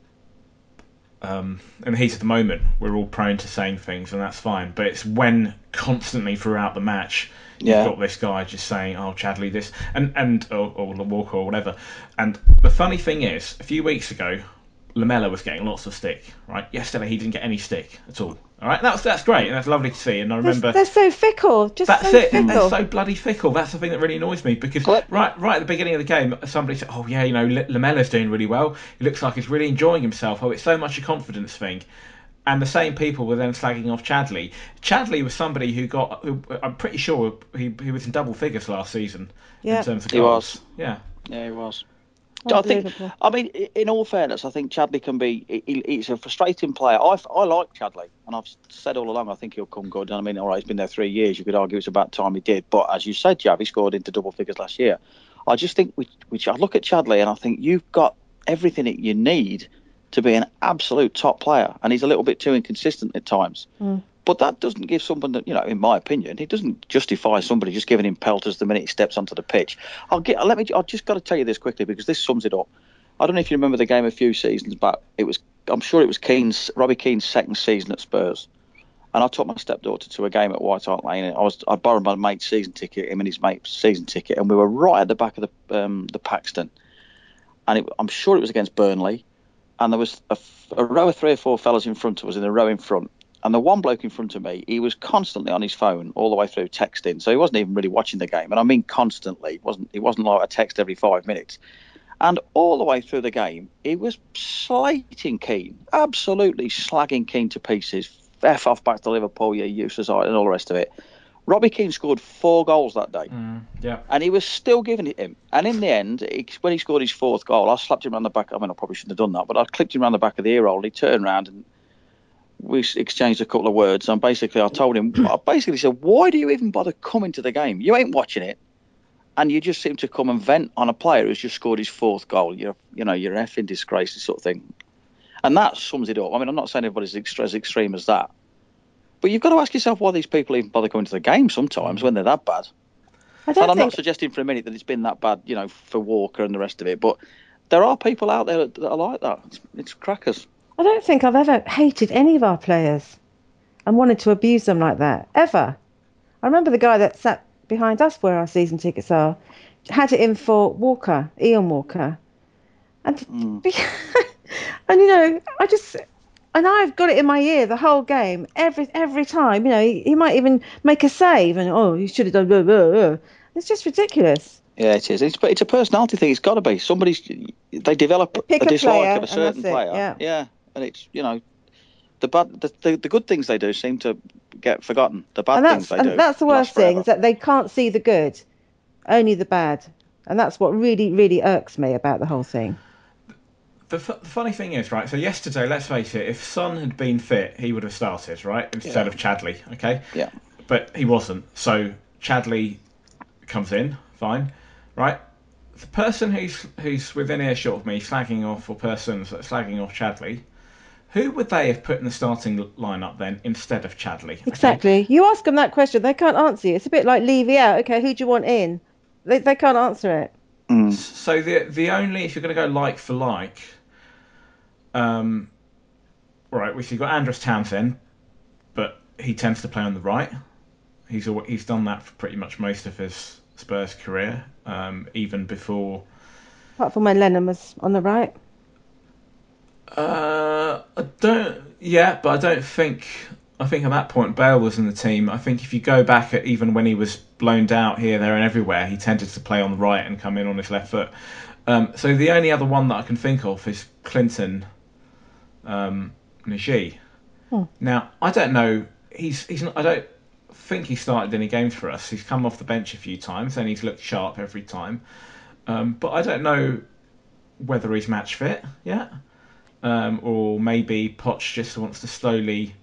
[SPEAKER 2] um, in the heat of the moment we're all prone to saying things and that's fine, but it's when constantly throughout the match
[SPEAKER 4] Yeah.
[SPEAKER 2] you've got this guy just saying oh Chadli this and and or, or Walker or whatever, and the funny thing is a few weeks ago. Lamela was getting lots of stick, right? Yesterday he didn't get any stick at all. All right, that's that's great and that's lovely to see. And I
[SPEAKER 3] They're,
[SPEAKER 2] remember
[SPEAKER 3] they're so fickle. Just
[SPEAKER 2] that's
[SPEAKER 3] so
[SPEAKER 2] it. They're so bloody fickle. That's the thing that really annoys me because
[SPEAKER 4] Well-
[SPEAKER 2] right, right at the beginning of the game, somebody said, "Oh yeah, you know, L- Lamela's doing really well. He looks like he's really enjoying himself. Oh, it's so much a confidence thing." And the same people were then slagging off Chadli. Chadli was somebody who got, who, I'm pretty sure he, he was in double figures last season
[SPEAKER 3] Yeah.
[SPEAKER 2] in terms of
[SPEAKER 4] He was.
[SPEAKER 2] Yeah.
[SPEAKER 4] Yeah, he was. I think. I mean, in all fairness, I think Chadli can be. he- he- He's a frustrating player. I, I like Chadli, and I've said all along I think he'll come good. And I mean, all right, he's been there three years. You could argue it's about time he did. But as you said, Jav, he scored into double figures last year. I just think we, which I look at Chadli and I think you've got everything that you need to be an absolute top player, and he's a little bit too inconsistent at times.
[SPEAKER 3] Mm.
[SPEAKER 4] But that doesn't give someone, that, you know, in my opinion, it doesn't justify somebody just giving him pelters the minute he steps onto the pitch. I'll get. Let me. I've just got to tell you this quickly because this sums it up. I don't know if you remember the game a few seasons back. It was. I'm sure it was Keane's, Robbie Keane's second season at Spurs, and I took my stepdaughter to a game at White Hart Lane. I was. I borrowed my mate's season ticket, him and his mate's season ticket, and we were right at the back of the um, the Paxton, and it, I'm sure it was against Burnley, and there was a row of three or four fellas in front of us in a row in front. And the one bloke in front of me, he was constantly on his phone all the way through texting, so he wasn't even really watching the game. And I mean constantly. It wasn't it wasn't like a text every five minutes. And all the way through the game, he was slating Keane, absolutely slagging Keane to pieces. F off back to Liverpool, you useless, and all the rest of it. Robbie Keane scored four goals that day
[SPEAKER 2] Mm, yeah.
[SPEAKER 4] and he was still giving it him. And in the end, he, when he scored his fourth goal, I slapped him around the back. I mean, I probably shouldn't have done that, but I clipped him around the back of the ear hole. And he turned around and we exchanged a couple of words. And basically, I told him, I basically said, "Why do you even bother coming to the game? You ain't watching it, and you just seem to come and vent on a player who's just scored his fourth goal. You're, you know, you're an effing disgrace, this sort of thing." And that sums it up. I mean, I'm not saying everybody's as extreme as that. But you've got to ask yourself why these people even bother coming to the game sometimes when they're that bad. And I'm not suggesting for a minute that it's been that bad, you know, for Walker and the rest of it, but there are people out there that are like that. It's, it's crackers.
[SPEAKER 3] I don't think I've ever hated any of our players and wanted to abuse them like that ever. I remember the guy that sat behind us where our season tickets are had it in for Walker, Ian Walker, and
[SPEAKER 4] Mm.
[SPEAKER 3] and you know I just and I've got it in my ear the whole game every every time. You know he, he might even make a save and oh you should have done blah, blah, blah. It's just ridiculous.
[SPEAKER 4] Yeah, it is. It's, but it's a personality thing. It's got to be. Somebody's they develop a
[SPEAKER 3] a
[SPEAKER 4] dislike
[SPEAKER 3] player
[SPEAKER 4] of a certain
[SPEAKER 3] that's it,
[SPEAKER 4] player.
[SPEAKER 3] yeah.
[SPEAKER 4] And it's you know the bad the, the, the good things they do seem to get forgotten. The bad
[SPEAKER 3] and
[SPEAKER 4] things
[SPEAKER 3] that's
[SPEAKER 4] they
[SPEAKER 3] and
[SPEAKER 4] do.
[SPEAKER 3] that's the worst thing is that they can't see the good, only the bad, and that's what really really irks me about the whole thing.
[SPEAKER 2] The, f- the funny thing is, right? So yesterday, let's face it, if Son had been fit, he would have started, right, instead
[SPEAKER 4] Yeah.
[SPEAKER 2] of Chadli. Okay.
[SPEAKER 4] Yeah.
[SPEAKER 2] But he wasn't. So Chadli comes in, fine, right? The person who's who's within earshot of me slagging off, or persons that are slagging off Chadli, who would they have put in the starting lineup then instead of Chadli?
[SPEAKER 3] Exactly. You ask them that question, they can't answer you. It's a bit like Levy out. Okay, who do you want in? They they can't answer it.
[SPEAKER 4] Mm.
[SPEAKER 2] So the the only if you're going to go like for like, um, right, we've got Andros Townsend, but he tends to play on the right. He's he's done that for pretty much most of his Spurs career, um, even before.
[SPEAKER 3] Apart from when Lennon was on the right.
[SPEAKER 2] Uh, I don't. Yeah, but I don't think. I think at that point Bale was in the team. I think if you go back at even when he was blown out here, there, and everywhere, he tended to play on the right and come in on his left foot. Um, so the only other one that I can think of is Clinton um, Njie.
[SPEAKER 3] Hmm.
[SPEAKER 2] Now I don't know he's he's not. I don't think he started any games for us. He's come off the bench a few times and he's looked sharp every time. Um, but I don't know whether he's match fit yet, um, or maybe Poch just wants to slowly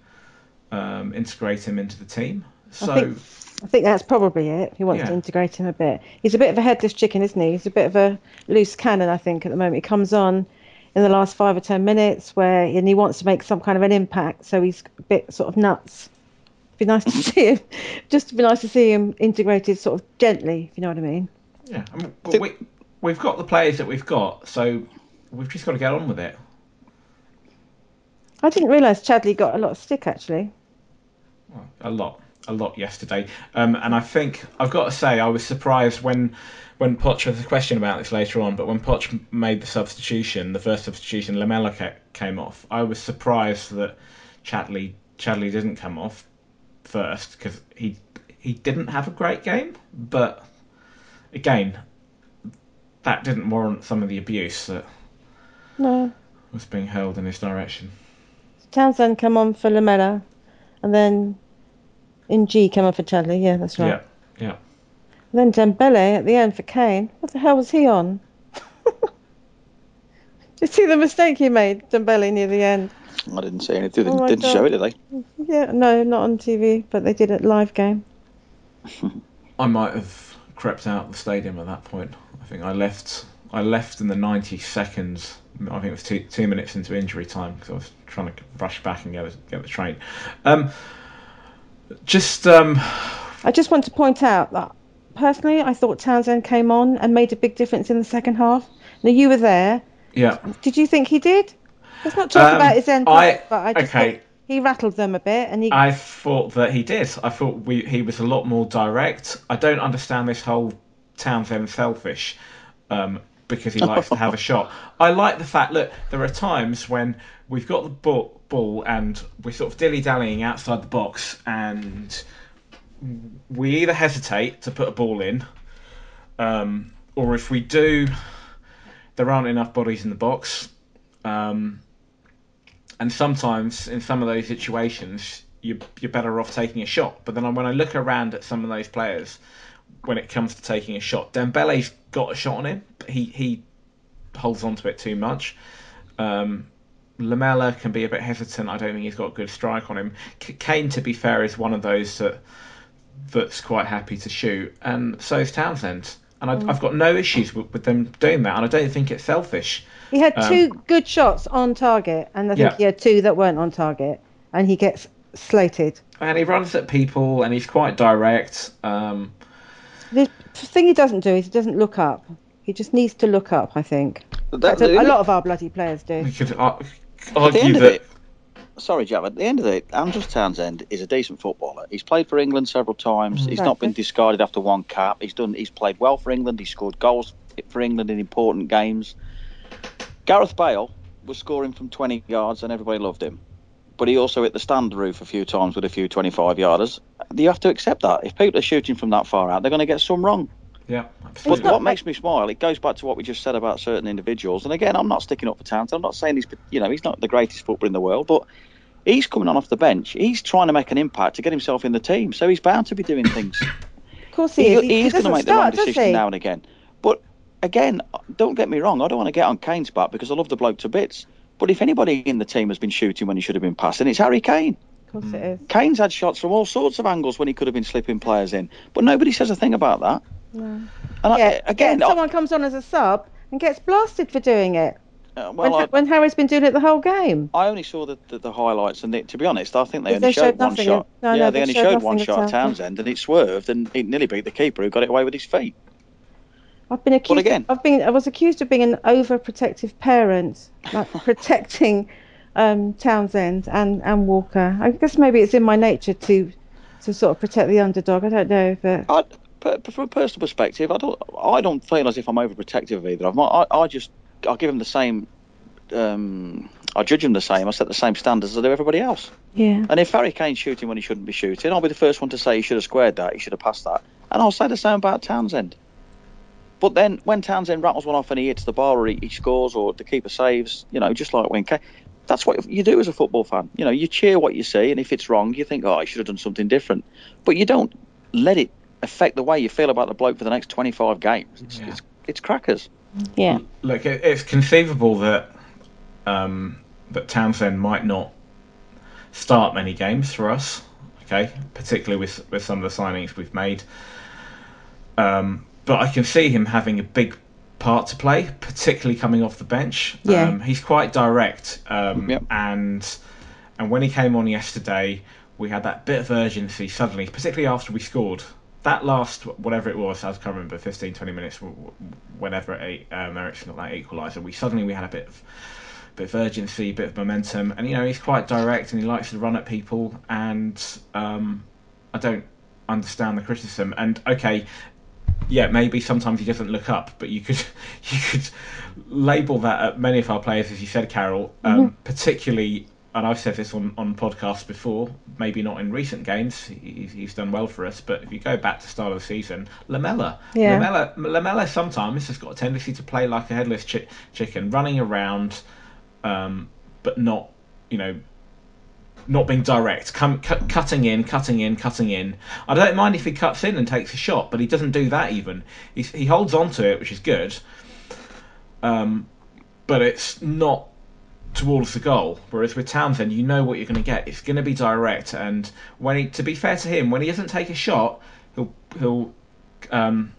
[SPEAKER 2] um, integrate him into the team. So
[SPEAKER 3] I think, I think that's probably it. He wants
[SPEAKER 2] Yeah.
[SPEAKER 3] to integrate him a bit. He's a bit of a headless chicken, isn't he? He's a bit of a loose cannon, I think, at the moment. He comes on in the last five or ten minutes where and he wants to make some kind of an impact, so he's a bit sort of nuts. It'd be nice to see him. Just be nice to see him integrated sort of gently, if you know what I mean.
[SPEAKER 2] yeah, I mean,
[SPEAKER 4] think-
[SPEAKER 2] we we've got the players that we've got, so we've just got to get on with it.
[SPEAKER 3] I didn't realise Chadli got a lot of stick actually.
[SPEAKER 2] A lot, a lot yesterday. Um, and I think I've got to say I was surprised when when Poch there's a question about this later on, but when Poch made the substitution, the first substitution, Lamela came off. I was surprised that Chadli Chadli didn't come off first because he he didn't have a great game, but again, that didn't warrant some of the abuse that
[SPEAKER 3] No.
[SPEAKER 2] was being hurled in his direction.
[SPEAKER 3] Townsend come on for Lamela, and then Njie come on for Chadli. Yeah, that's right.
[SPEAKER 2] Yeah, yeah.
[SPEAKER 3] And then Dembele at the end for Kane. What the hell was he on? Did you see the mistake he made, Dembele, near the end?
[SPEAKER 4] I didn't see anything.
[SPEAKER 3] Oh
[SPEAKER 4] didn't
[SPEAKER 3] God.
[SPEAKER 4] show it, did they?
[SPEAKER 3] Yeah, no, not on TV, but they did it live game.
[SPEAKER 2] I might have crept out of the stadium at that point. I think I left. I left in the 90 seconds. I think it was two, two minutes into injury time because I was trying to rush back and get the, get the train. Um, just um,
[SPEAKER 3] I just want to point out that personally, I thought Townsend came on and made a big difference in the second half. Now you were there.
[SPEAKER 2] yeah.
[SPEAKER 3] Did you think he did? Let's not talk
[SPEAKER 2] Um,
[SPEAKER 3] about his end,
[SPEAKER 2] I-
[SPEAKER 3] but I just
[SPEAKER 2] okay.
[SPEAKER 3] he rattled them a bit, and he.
[SPEAKER 2] I thought that he did. I thought we, he was a lot more direct. I don't understand this whole Townsend selfish um, because he likes to have a shot. I like the fact, look, there are times when we've got the ball, and we're sort of dilly dallying outside the box, and we either hesitate to put a ball in, um, or if we do, there aren't enough bodies in the box. Um, and sometimes in some of those situations you, you're better off taking a shot. But then when I look around at some of those players, when it comes to taking a shot, Dembele's got a shot on him, but he he holds on to it too much. Um, Lamela can be a bit hesitant. I don't think he's got a good strike on him. Kane, to be fair, is one of those that that's quite happy to shoot, and so is Townsend. And I, I've got no issues with, with them doing that, and I don't think it's selfish.
[SPEAKER 3] He had
[SPEAKER 2] Um,
[SPEAKER 3] two good shots on target, and I think
[SPEAKER 2] Yeah.
[SPEAKER 3] he had two that weren't on target, and he gets slated.
[SPEAKER 2] And he runs at people, and he's quite direct. Um,
[SPEAKER 3] The thing he doesn't do is he doesn't look up. He just needs to look up, I think.
[SPEAKER 4] That-
[SPEAKER 3] a, a lot of our bloody players do.
[SPEAKER 2] we could ar-
[SPEAKER 4] the
[SPEAKER 2] argue
[SPEAKER 4] end of
[SPEAKER 2] that.
[SPEAKER 4] it, sorry, Jav. At the end of it, Andros Townsend is a decent footballer. He's played for England several times. Mm-hmm. He's not been discarded after one cap. He's done. He's played well for England. He scored goals for England in important games. Gareth Bale was scoring from 20 yards, and everybody loved him. But he also hit the stand roof a few times with a few 25 yarders. You have to accept that. If people are shooting from that far out, they're going to get some wrong.
[SPEAKER 2] Yeah,
[SPEAKER 4] But
[SPEAKER 2] absolutely.
[SPEAKER 3] not
[SPEAKER 4] what makes me smile, it goes back to what we just said about certain individuals. And again, I'm not sticking up for Townsend. I'm not saying he's, you know, he's not the greatest footballer in the world, but he's coming on off the bench. He's trying to make an impact to get himself in the team. So he's bound to be doing things.
[SPEAKER 3] Of course he,
[SPEAKER 4] he,
[SPEAKER 3] is.
[SPEAKER 4] he is going to
[SPEAKER 3] doesn't
[SPEAKER 4] make the wrong decision now and again. But again, don't get me wrong. I don't want to get on Kane's back because I love the bloke to bits. But if anybody in the team has been shooting when he should have been passing, it's Harry Kane.
[SPEAKER 3] Of course it is.
[SPEAKER 4] Kane's had shots from all sorts of angles when he could have been slipping players in. But nobody says a thing about that.
[SPEAKER 3] No.
[SPEAKER 4] And
[SPEAKER 3] Yeah,
[SPEAKER 4] I, again,
[SPEAKER 3] yeah,
[SPEAKER 4] I-
[SPEAKER 3] someone comes on as a sub and gets blasted for doing it.
[SPEAKER 4] uh,
[SPEAKER 3] When,
[SPEAKER 4] I,
[SPEAKER 3] when Harry's been doing it the whole game.
[SPEAKER 4] I only saw the, the, the highlights, and to be honest, I think they only
[SPEAKER 3] they
[SPEAKER 4] showed,
[SPEAKER 3] showed
[SPEAKER 4] one shot.
[SPEAKER 3] no,
[SPEAKER 4] yeah,
[SPEAKER 3] no,
[SPEAKER 4] they,
[SPEAKER 3] they
[SPEAKER 4] only
[SPEAKER 3] showed
[SPEAKER 4] showed one shot at
[SPEAKER 3] Townsend.
[SPEAKER 4] Townsend, and it swerved, and it nearly beat the keeper who got it away with his feet.
[SPEAKER 3] I've been accused.
[SPEAKER 4] again-
[SPEAKER 3] I've been. I was accused of being an overprotective parent, like protecting um, Townsend and, and Walker. I guess maybe it's in my nature to to sort of protect the underdog. I don't know, but
[SPEAKER 4] I, from a personal perspective, I don't, I don't feel as if I'm overprotective of either of them. I, I just, I give them the same, um, I judge them the same. I set the same standards as I do everybody else.
[SPEAKER 3] yeah.
[SPEAKER 4] And if Harry Kane's shooting when he shouldn't be shooting, I'll be the first one to say he should have squared that, he should have passed that. And I'll say the same about Townsend. But then when Townsend rattles one off and he hits the bar or he, he scores or the keeper saves, you know, just like when Kane, that's what you do as a football fan. You know, you cheer what you see, and if it's wrong, you think, oh, I should have done something different. But you don't let it affect the way you feel about the bloke for the next 25 games. It's,
[SPEAKER 2] Yeah.
[SPEAKER 4] it's, it's crackers.
[SPEAKER 3] Yeah.
[SPEAKER 2] Look, it's conceivable that um, that Townsend might not start many games for us. Okay, particularly with with some of the signings we've made. Um, but I can see him having a big part to play, particularly coming off the bench.
[SPEAKER 3] Yeah.
[SPEAKER 2] Um, he's quite direct, um,
[SPEAKER 4] Yep.
[SPEAKER 2] and and when he came on yesterday, we had that bit of urgency suddenly, particularly after we scored. That last, whatever it was, I can't remember, 15, 20 minutes, w- w- whenever it, um, Eriksen got that equaliser, we suddenly we had a bit of bit of urgency, a bit of momentum, and you know he's quite direct and he likes to run at people, and um, I don't understand the criticism. And okay, yeah, maybe sometimes he doesn't look up, but you could you could label that at many of our players, as you said, Carol, um, particularly. And I've said this on, on podcasts before, maybe not in recent games. He, he's done well for us, but if you go back to start of the season, Lamela,
[SPEAKER 3] Yeah.
[SPEAKER 2] Lamela, Lamela sometimes has got a tendency to play like a headless chi- chicken, running around, um, but not, you know, not being direct, come, cu- cutting in, cutting in, cutting in. I don't mind if he cuts in and takes a shot, but he doesn't do that even. He's, he holds on to it, which is good. Um, but it's not towards the goal. Whereas with Townsend, you know what you're going to get. It's going to be direct, and when he, to be fair to him, when he doesn't take a shot, he'll he'll um,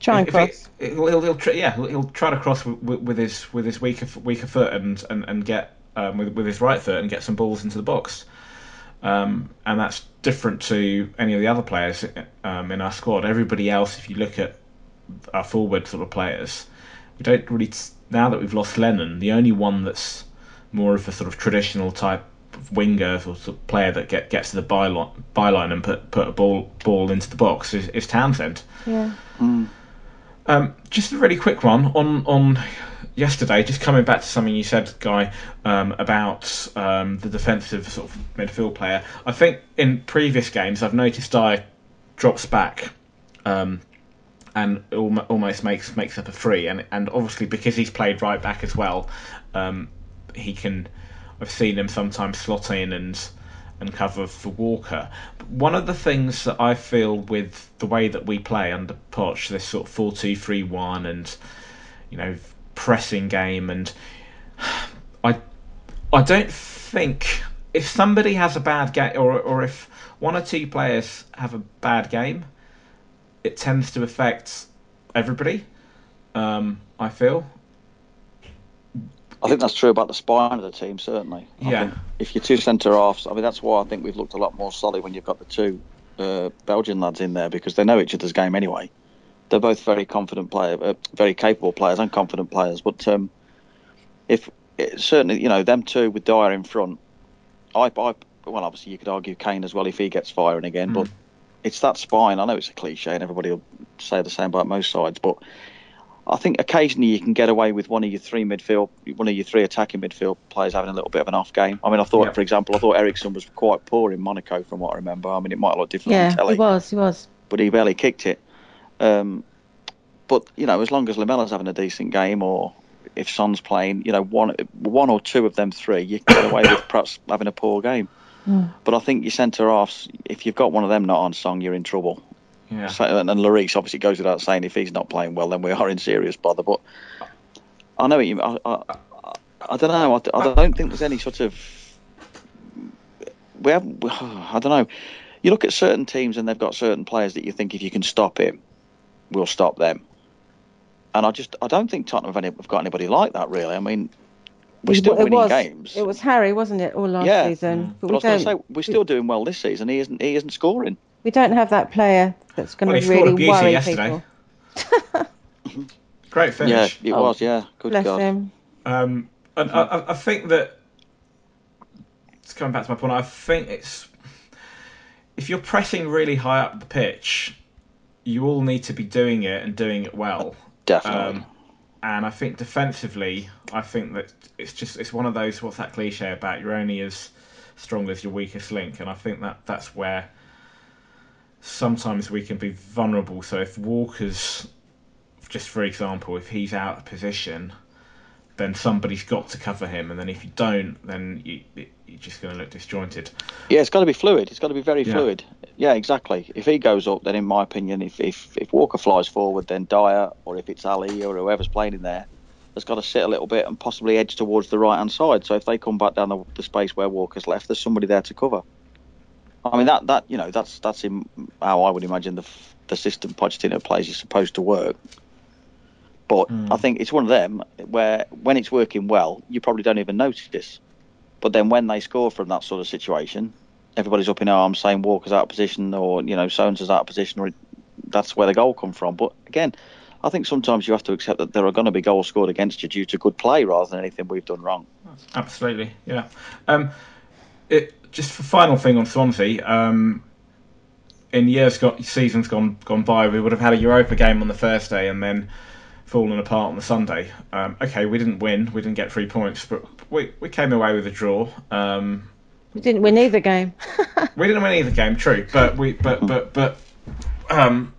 [SPEAKER 3] Try and cross.
[SPEAKER 2] he- he'll, he'll, he'll try, yeah, he'll, he'll try to cross with, with, with his with his weaker weaker foot and and, and get um, with with his right foot and get some balls into the box. Um, and that's different to any of the other players um, in our squad. Everybody else, if you look at our forward sort of players, we don't really. Now that we've lost Lennon, the only one that's more of a sort of traditional type of winger or sort of player that get, gets to the byline, byline and put put a ball ball into the box is, is Townsend.
[SPEAKER 3] Yeah.
[SPEAKER 2] Um, just a really quick one on on yesterday. Just coming back to something you said, Guy, um, about um, the defensive sort of midfield player. I think in previous games I've noticed I drops back. Um, and almost makes makes up a free, and and obviously because he's played right back as well, um, he can. I've seen him sometimes slot in and and cover for Walker. But one of the things that I feel with the way that we play under Poch, this sort of four two three one, and you know pressing game, and I I don't think if somebody has a bad game, or or if one or two players have a bad game, it tends to affect everybody. Um, I feel.
[SPEAKER 4] I think that's true about the spine of the team, certainly. I
[SPEAKER 2] Yeah.
[SPEAKER 4] if you're two centre halves, I mean, that's why I think we've looked a lot more solid when you've got the two uh, Belgian lads in there because they know each other's game anyway. They're both very confident players, uh, very capable players and confident players. But um, if certainly, you know, them two with Dier in front, I, I, well, obviously you could argue Kane as well if he gets firing again, but it's that spine. I know it's a cliche and everybody will say the same about most sides, but I think occasionally you can get away with one of your three midfield, one of your three attacking midfield players having a little bit of an off game. I mean, I thought,
[SPEAKER 2] Yeah.
[SPEAKER 4] for example, I thought Eriksen was quite poor in Monaco, from what I remember. I mean, it might look different
[SPEAKER 3] Yeah,
[SPEAKER 4] on telly,
[SPEAKER 3] he was. He was.
[SPEAKER 4] but he barely kicked it. Um, but you know, as long as Lamela's having a decent game, or if Son's playing, you know, one one or two of them three, you can get away with perhaps having a poor game.
[SPEAKER 3] Mm.
[SPEAKER 4] But I think your centre halves, if you've got one of them not on song, you're in trouble.
[SPEAKER 2] Yeah.
[SPEAKER 4] So, and, and Lloris obviously goes without saying if he's not playing well, then we are in serious bother. But I know what you. I, I, I don't know. I, I don't think there's any sort of. We have. I don't know. You look at certain teams and they've got certain players that you think if you can stop him, we'll stop them. And I just I don't think Tottenham have, any, have got anybody like that really. I mean, we're still
[SPEAKER 3] it
[SPEAKER 4] winning
[SPEAKER 3] was,
[SPEAKER 4] games.
[SPEAKER 3] It was Harry, wasn't it, all last
[SPEAKER 4] Yeah.
[SPEAKER 3] season? But,
[SPEAKER 4] but I was going to say we're still doing well this season. He isn't. He isn't scoring.
[SPEAKER 3] we don't have that player that's going
[SPEAKER 2] Well,
[SPEAKER 3] to
[SPEAKER 2] he a
[SPEAKER 3] really
[SPEAKER 2] beauty
[SPEAKER 3] worry
[SPEAKER 2] yesterday.
[SPEAKER 3] people.
[SPEAKER 2] Great finish.
[SPEAKER 4] Yeah, it
[SPEAKER 3] Oh,
[SPEAKER 4] was. Yeah, good
[SPEAKER 3] Bless
[SPEAKER 4] God.
[SPEAKER 3] him.
[SPEAKER 2] Um, and I, I- I think that it's coming back to my point. I think it's if you're pressing really high up the pitch, you all need to be doing it and doing it well.
[SPEAKER 4] Definitely.
[SPEAKER 2] Um, and I think defensively, I think that it's just it's one of those what's that cliche about you're only as strong as your weakest link, and I think that that's where sometimes we can be vulnerable. So if Walker's, just for example, if he's out of position, then somebody's got to cover him, and then if you don't, then you, you're just going to look disjointed.
[SPEAKER 4] Yeah, it's got to be fluid. It's got to be very
[SPEAKER 2] Yeah.
[SPEAKER 4] fluid. Yeah, exactly. If he goes up, then in my opinion, if, if if Walker flies forward, then Dier, or if it's Alli or whoever's playing in there, has got to sit a little bit and possibly edge towards the right hand side. So if they come back down the, the space where Walker's left, there's somebody there to cover. I mean that that you know that's that's in how I would imagine the the system Pochettino plays is supposed to work. But hmm. I think it's one of them where when it's working well, you probably don't even notice this. But then when they score from that sort of situation, everybody's up in arms saying Walker's out of position or you know so and so's out of position or that's where the goal come from. But again, I think sometimes you have to accept that there are going to be goals scored against you due to good play rather than anything we've done wrong.
[SPEAKER 2] Absolutely, yeah. Um, it just for final thing on Swansea. Um, in years got seasons gone gone by, we would have had a Europa game on the Thursday and then fallen apart on the Sunday. Um, okay, we didn't win, we didn't get three points, but we we came away with a draw. Um,
[SPEAKER 3] We didn't win either game.
[SPEAKER 2] we didn't win either game, true, but we but but but um,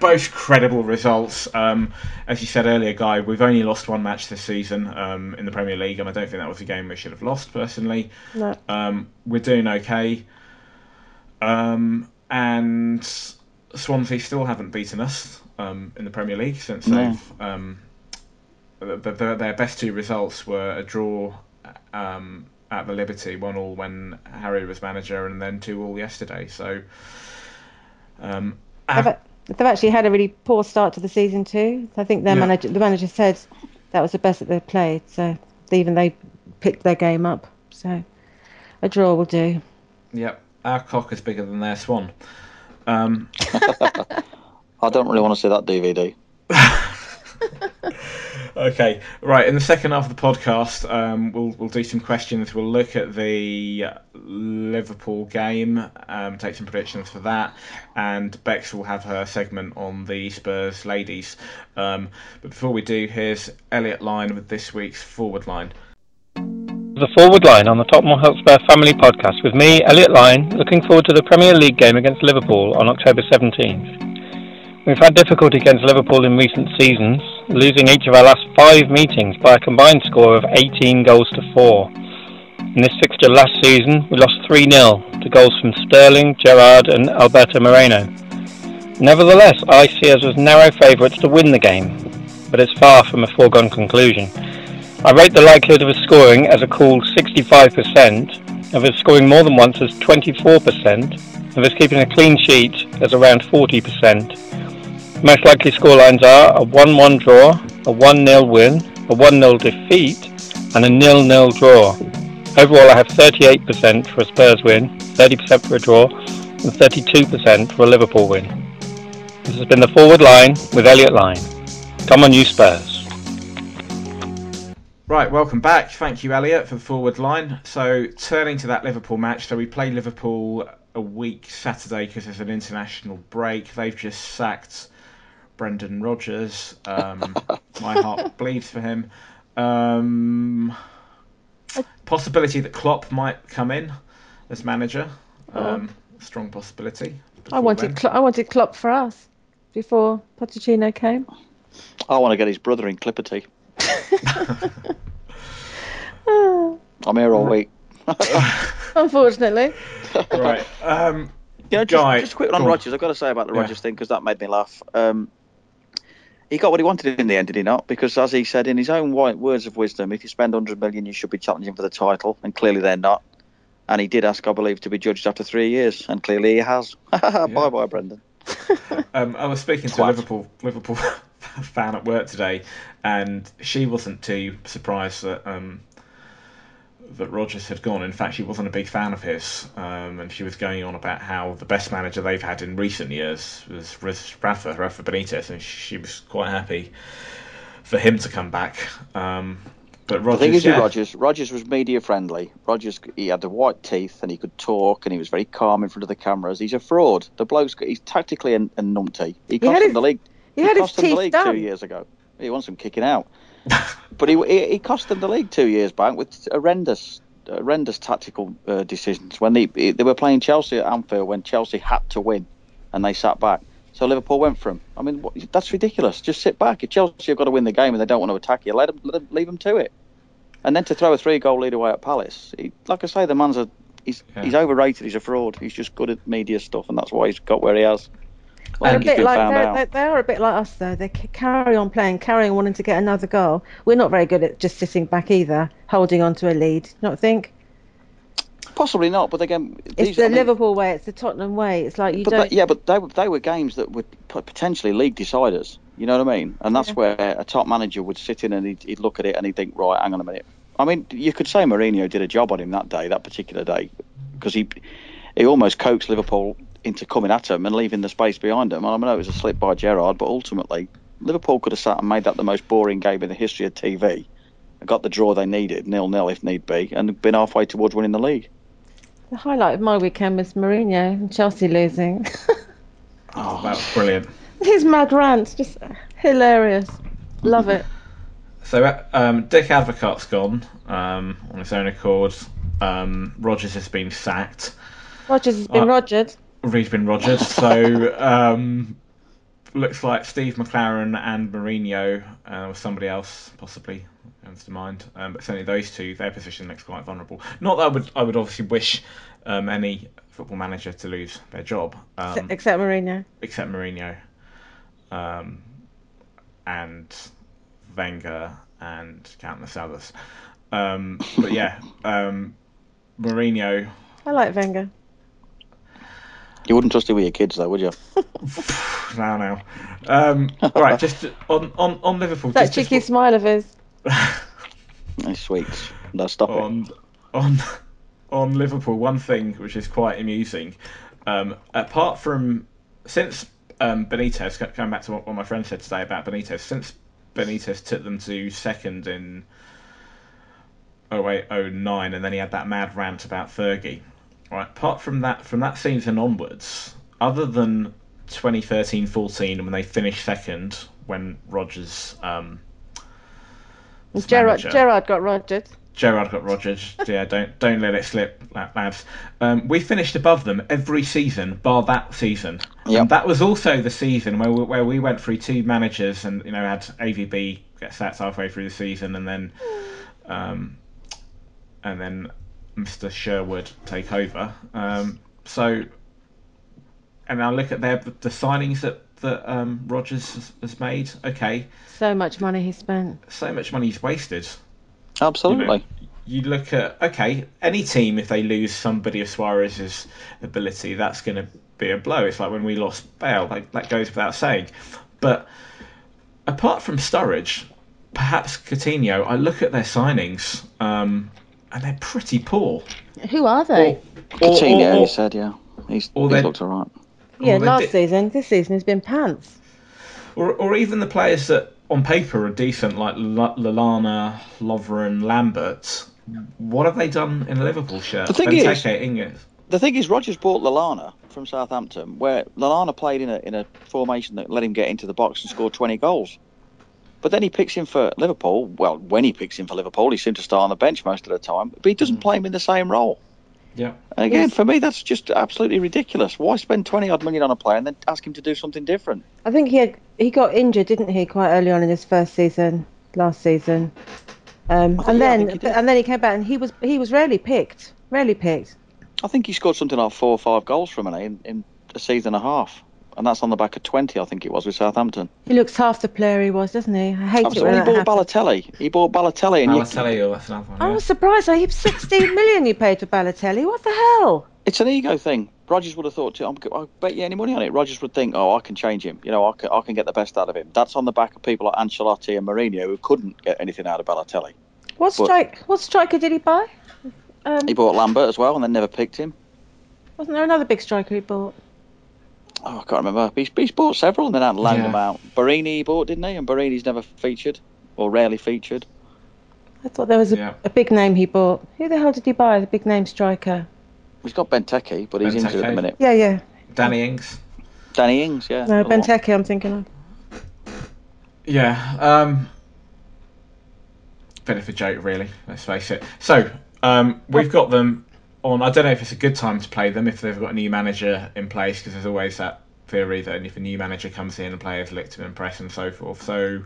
[SPEAKER 2] both credible results. Um, as you said earlier, Guy, we've only lost one match this season um, in the Premier League, and I don't think that was a game we should have lost personally.
[SPEAKER 3] No.
[SPEAKER 2] Um, we're doing okay, um, and Swansea still haven't beaten us um, in the Premier League since
[SPEAKER 4] No.
[SPEAKER 2] they've. Um, the, the, their best two results were a draw um, at the Liberty, one all when Harry was manager, and then two all yesterday. So, um,
[SPEAKER 3] They've, they've actually had a really poor start to the season too. I think their
[SPEAKER 2] Yeah.
[SPEAKER 3] manager, the manager said that was the best that they've played. So even they picked their game up. So a draw will do.
[SPEAKER 2] yep, our cock is bigger than their swan. Um,
[SPEAKER 4] I don't really want to see that DVD.
[SPEAKER 2] Okay, right. In the second half of the podcast, um, we'll we'll do some questions. We'll look at the Liverpool game, um, take some predictions for that, and Bex will have her segment on the Spurs ladies. Um, but before we do, here's Elliot Line with this week's forward line.
[SPEAKER 5] The forward line on the Tottenham Hotspur Family Podcast with me, Elliot Lyon, looking forward to the Premier League game against Liverpool on October 17th. We've had difficulty against Liverpool in recent seasons, losing each of our last five meetings by a combined score of 18 goals to 4. In this fixture last season, we lost 3 0 to goals from Sterling, Gerrard, and Alberto Moreno. Nevertheless, I see us as narrow favourites to win the game, but it's far from a foregone conclusion. I rate the likelihood of us scoring as a cool 65%, of us scoring more than once as 24%, of us keeping a clean sheet as around 40%. Most likely scorelines are a 1-1 draw, a 1-0 win, a 1-0 defeat, and a 0-0 draw. Overall, I have 38% for a Spurs win, 30% for a draw, and 32% for a Liverpool win. This has been the forward line with Elliot Line. Come on, you Spurs.
[SPEAKER 2] Right, welcome back. Thank you, Elliot, for the forward line. So, turning to that Liverpool match, so we play Liverpool a week Saturday because there's an international break. They've just sacked Brendan Rodgers. Um, my heart bleeds for him. Um, possibility that Klopp might come in as manager. Um, strong possibility.
[SPEAKER 3] I wanted
[SPEAKER 2] then.
[SPEAKER 3] I wanted Klopp for us before Pochettino came.
[SPEAKER 4] I want to get his brother in Clipperty. I'm here all week.
[SPEAKER 3] Unfortunately,
[SPEAKER 2] right. Um,
[SPEAKER 4] You know, just,
[SPEAKER 2] Guy,
[SPEAKER 4] just quick
[SPEAKER 2] go
[SPEAKER 4] on
[SPEAKER 2] on.
[SPEAKER 4] Rodgers. I've got to say about the
[SPEAKER 2] Yeah.
[SPEAKER 4] Rodgers thing because that made me laugh. Um, he got what he wanted in the end, did he not? Because as he said in his own wi- words of wisdom, if you spend 100 million, you should be challenging for the title, and clearly they're not. And he did ask, I believe, to be judged after three years, and clearly he has. bye bye, Brendan.
[SPEAKER 2] Um, I was speaking to a Liverpool Liverpool fan at work today, and she wasn't too surprised that um, that Rodgers had gone. In fact, she wasn't a big fan of his, um, and she was going on about how the best manager they've had in recent years was, was Rafa Rafa Benitez, and she was quite happy for him to come back. Um, but
[SPEAKER 4] The
[SPEAKER 2] Rodgers,
[SPEAKER 4] thing is
[SPEAKER 2] yeah,
[SPEAKER 4] with Rodgers, Rodgers was media friendly. Rodgers, he had the white teeth and he could talk and he was very calm in front of the cameras. He's a fraud. The bloke's he's tactically a, a numpty. He cost them
[SPEAKER 3] his-
[SPEAKER 4] the league.
[SPEAKER 3] He had his
[SPEAKER 4] cost them the league
[SPEAKER 3] done.
[SPEAKER 4] two years ago. He wants them kicking out. but he, he he cost them the league two years back with horrendous horrendous tactical uh, decisions when they they were playing Chelsea at Anfield when Chelsea had to win and they sat back. So Liverpool went for him. I mean, what, that's ridiculous. Just sit back. If Chelsea have got to win the game and they don't want to attack you, let them, let them leave them to it. And then to throw a three-goal lead away at Palace, he, like I say, the man's a he's
[SPEAKER 2] Yeah.
[SPEAKER 4] he's overrated. He's a fraud. He's just good at media stuff, and that's why he's got where he has.
[SPEAKER 3] They're a bit like they're,
[SPEAKER 4] out.
[SPEAKER 3] they are a bit like us though. They carry on playing, carry on wanting to get another goal. We're not very good at just sitting back either, holding on to a lead. Not think
[SPEAKER 4] Possibly not, but again,
[SPEAKER 3] it's the
[SPEAKER 4] I mean-
[SPEAKER 3] Liverpool way, it's the Tottenham way. It's like you
[SPEAKER 4] But
[SPEAKER 3] don't.
[SPEAKER 4] they, yeah, but they, were- they were games that were potentially league deciders. You know what I mean? And that's
[SPEAKER 3] Yeah.
[SPEAKER 4] where a top manager would sit in and he'd, he'd look at it and he'd think, right, hang on a minute. I mean, you could say Mourinho did a job on him that day, that particular day, because he he almost coaxed Liverpool into coming at him and leaving the space behind him. I know it was a slip by Gerrard, but ultimately Liverpool could have sat and made that the most boring game in the history of TV. and Got the draw they needed, nil nil if need be, and been halfway towards winning the league.
[SPEAKER 3] The highlight of my weekend was Mourinho and Chelsea losing.
[SPEAKER 2] Oh, that was brilliant.
[SPEAKER 3] His mad rants, just hilarious. Love it.
[SPEAKER 2] So uh, um, Dick Advocaat's gone um, on his own accord. Um, Rodgers has been sacked.
[SPEAKER 3] Rodgers has been
[SPEAKER 2] Uh,
[SPEAKER 3] Rogered.
[SPEAKER 2] Reed's been Rogers. So um, looks like Steve McClaren and Mourinho, uh, or somebody else possibly comes to mind. Um, but certainly those two, their position looks quite vulnerable. Not that I would, I would obviously wish um, any football manager to lose their job. Um,
[SPEAKER 3] Except, Mourinho.
[SPEAKER 2] except Mourinho, um, and Wenger and countless others. Um, but yeah, um, Mourinho.
[SPEAKER 3] I like Wenger.
[SPEAKER 4] You wouldn't trust it with your kids, though, would you?
[SPEAKER 2] Now, now. Um, right, just on on on Liverpool.
[SPEAKER 3] That
[SPEAKER 2] just, just
[SPEAKER 3] cheeky smile of his.
[SPEAKER 4] Nice sweets. No, stop it.
[SPEAKER 2] on on on Liverpool, one thing which is quite amusing, um, apart from since um, Benitez, go- going back to what, what my friend said today about Benitez, since Benitez took them to second in 08, 09, and then he had that mad rant about Fergie. Right, apart from that, from that season onwards, other than 2013-14 when they finished second, when Rodgers um, was
[SPEAKER 3] Gerrard,
[SPEAKER 2] manager.
[SPEAKER 3] Gerrard got Rogered.
[SPEAKER 2] Gerrard got Rogers. Yeah, don't don't let it slip, lads. Um, we finished above them every season, bar that season.
[SPEAKER 4] Yep.
[SPEAKER 2] And that was also the season where we, where we went through two managers and you know had AVB get sacked halfway through the season and then um, and then Mr. Sherwood take over. Um, so and I look at their the signings that that um, Rodgers has, has made. Okay,
[SPEAKER 3] So much money he spent.
[SPEAKER 2] so much money he's wasted.
[SPEAKER 4] Absolutely.
[SPEAKER 2] you look at okay, any team if they lose somebody of Suarez's ability, that's going to be a blow. It's like when we lost Bale, like, that goes without saying. But apart from Sturridge, perhaps Coutinho, I look at their signings um, and they're pretty poor.
[SPEAKER 3] Who are they?
[SPEAKER 2] Or-
[SPEAKER 4] Coutinho,
[SPEAKER 2] or- or-
[SPEAKER 4] you said, yeah. He's,
[SPEAKER 2] or
[SPEAKER 4] he's
[SPEAKER 2] they-
[SPEAKER 4] looked all right.
[SPEAKER 3] yeah, last
[SPEAKER 2] did-
[SPEAKER 3] season. This season has been pants.
[SPEAKER 2] or, or even the players that on paper are decent, like L- Lallana, Lovren, Lambert. What have they done in a Liverpool shirt?
[SPEAKER 4] The thing is-
[SPEAKER 2] Benteke,
[SPEAKER 4] The thing is, Rodgers bought Lallana from Southampton, where Lallana played in a in a formation that let him get into the box and score 20 goals. But then he picks him for Liverpool. Well, when he picks him for Liverpool, he seems to start on the bench most of the time, but he doesn't play him in the same role.
[SPEAKER 2] Yeah.
[SPEAKER 4] And again,
[SPEAKER 3] Yes.
[SPEAKER 4] for me, that's just absolutely ridiculous. Why spend 20 odd million on a player and then ask him to do something different?
[SPEAKER 3] I think he had, he got injured, didn't he, quite early on in his first season, last season. Um, and
[SPEAKER 4] yeah,
[SPEAKER 3] then
[SPEAKER 4] he
[SPEAKER 3] and then he came back and he was he was rarely picked, rarely picked.
[SPEAKER 4] I think he scored something like four or five goals from it in, in a season and a half. And that's on the back of 20, I think it was, with Southampton.
[SPEAKER 3] He looks half the player he was, doesn't he? I hate it when
[SPEAKER 4] He
[SPEAKER 3] that
[SPEAKER 4] bought
[SPEAKER 3] happens.
[SPEAKER 4] Balotelli. He bought Balotelli. And you,
[SPEAKER 2] Balotelli, oh, that's another one.
[SPEAKER 3] I
[SPEAKER 2] yeah.
[SPEAKER 3] was surprised. Like, 16 million you paid for Balotelli. What the hell?
[SPEAKER 4] it's an ego thing. Rodgers would have thought, too, I'm, I bet you any money on it. Rodgers would think, oh, I can change him. You know, I can, I can get the best out of him. That's on the back of people like Ancelotti and Mourinho who couldn't get anything out of Balotelli.
[SPEAKER 3] What
[SPEAKER 4] But-
[SPEAKER 3] strike? What striker did he buy? Um,
[SPEAKER 4] He bought Lambert as well and then never picked him.
[SPEAKER 3] wasn't there another big striker he bought?
[SPEAKER 4] Oh, I can't remember. He's, he's bought several and then hadn't loaned
[SPEAKER 2] Yeah.
[SPEAKER 4] them out. Borini he bought, didn't he? And Borini's never featured or rarely featured.
[SPEAKER 3] I thought there was a,
[SPEAKER 2] Yeah.
[SPEAKER 3] a big name he bought. Who the hell did he buy? The big name striker.
[SPEAKER 4] He's got Benteke, but he's injured at the minute.
[SPEAKER 3] Yeah, yeah.
[SPEAKER 2] Danny Ings.
[SPEAKER 4] Danny Ings, yeah.
[SPEAKER 3] No,
[SPEAKER 4] Another.
[SPEAKER 3] Benteke. I'm thinking of.
[SPEAKER 2] Yeah. Um, bit of a joke, really. Let's face it. So um, we've got them on. I don't know if it's a good time to play them if they've got a new manager in place because there's always that theory that if a new manager comes in, the players look to impress and so forth. So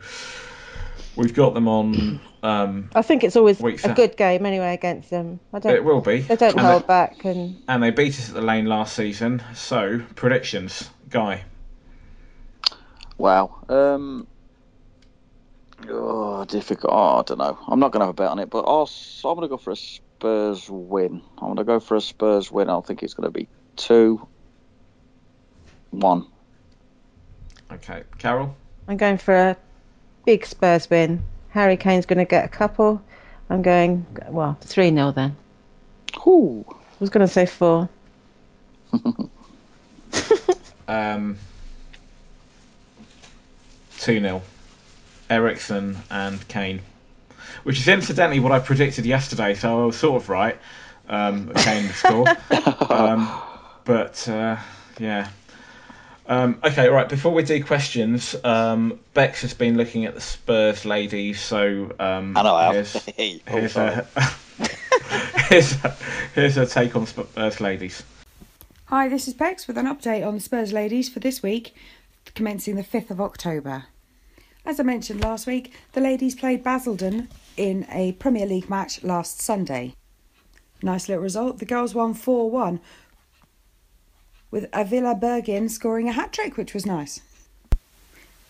[SPEAKER 2] we've got them on. Um,
[SPEAKER 3] I think it's always a
[SPEAKER 2] sa-
[SPEAKER 3] good game anyway against them. I don't.
[SPEAKER 2] it will be.
[SPEAKER 3] They don't
[SPEAKER 2] and
[SPEAKER 3] hold
[SPEAKER 2] they,
[SPEAKER 3] back, and
[SPEAKER 2] and they beat us at the lane last season. So predictions, Guy.
[SPEAKER 4] Wow. Um, oh, difficult. Oh, I don't know. I'm not going to have a bet on it, but I'll, s- I'm going to go for a Spurs win. I'm going to go for a Spurs win. I think it's going to be 2 1.
[SPEAKER 2] Okay, Carol.
[SPEAKER 3] I'm going for a big Spurs win. Harry Kane's going to get a couple. I'm going well three 0 then.
[SPEAKER 4] Whew.
[SPEAKER 3] I was going to say four.
[SPEAKER 2] Um, 2 0. Eriksen and Kane. Which is incidentally what I predicted yesterday, so I was sort of right. Um, Kane to score. um, but, uh, yeah. Um, okay, right, before we do questions, um, Bex has been looking at the Spurs ladies, so. Um,
[SPEAKER 4] I know I have.
[SPEAKER 2] here's,
[SPEAKER 4] Hey, oh,
[SPEAKER 2] here's, a, here's, a, here's a take on Spurs ladies.
[SPEAKER 6] Hi, this is Bex with an update on the Spurs ladies for this week, commencing the 5th of October. As I mentioned last week, the ladies played Basildon in a Premier League match last Sunday. Nice little result. The girls won 4 1, with Avila Bergin scoring a hat trick, which was nice.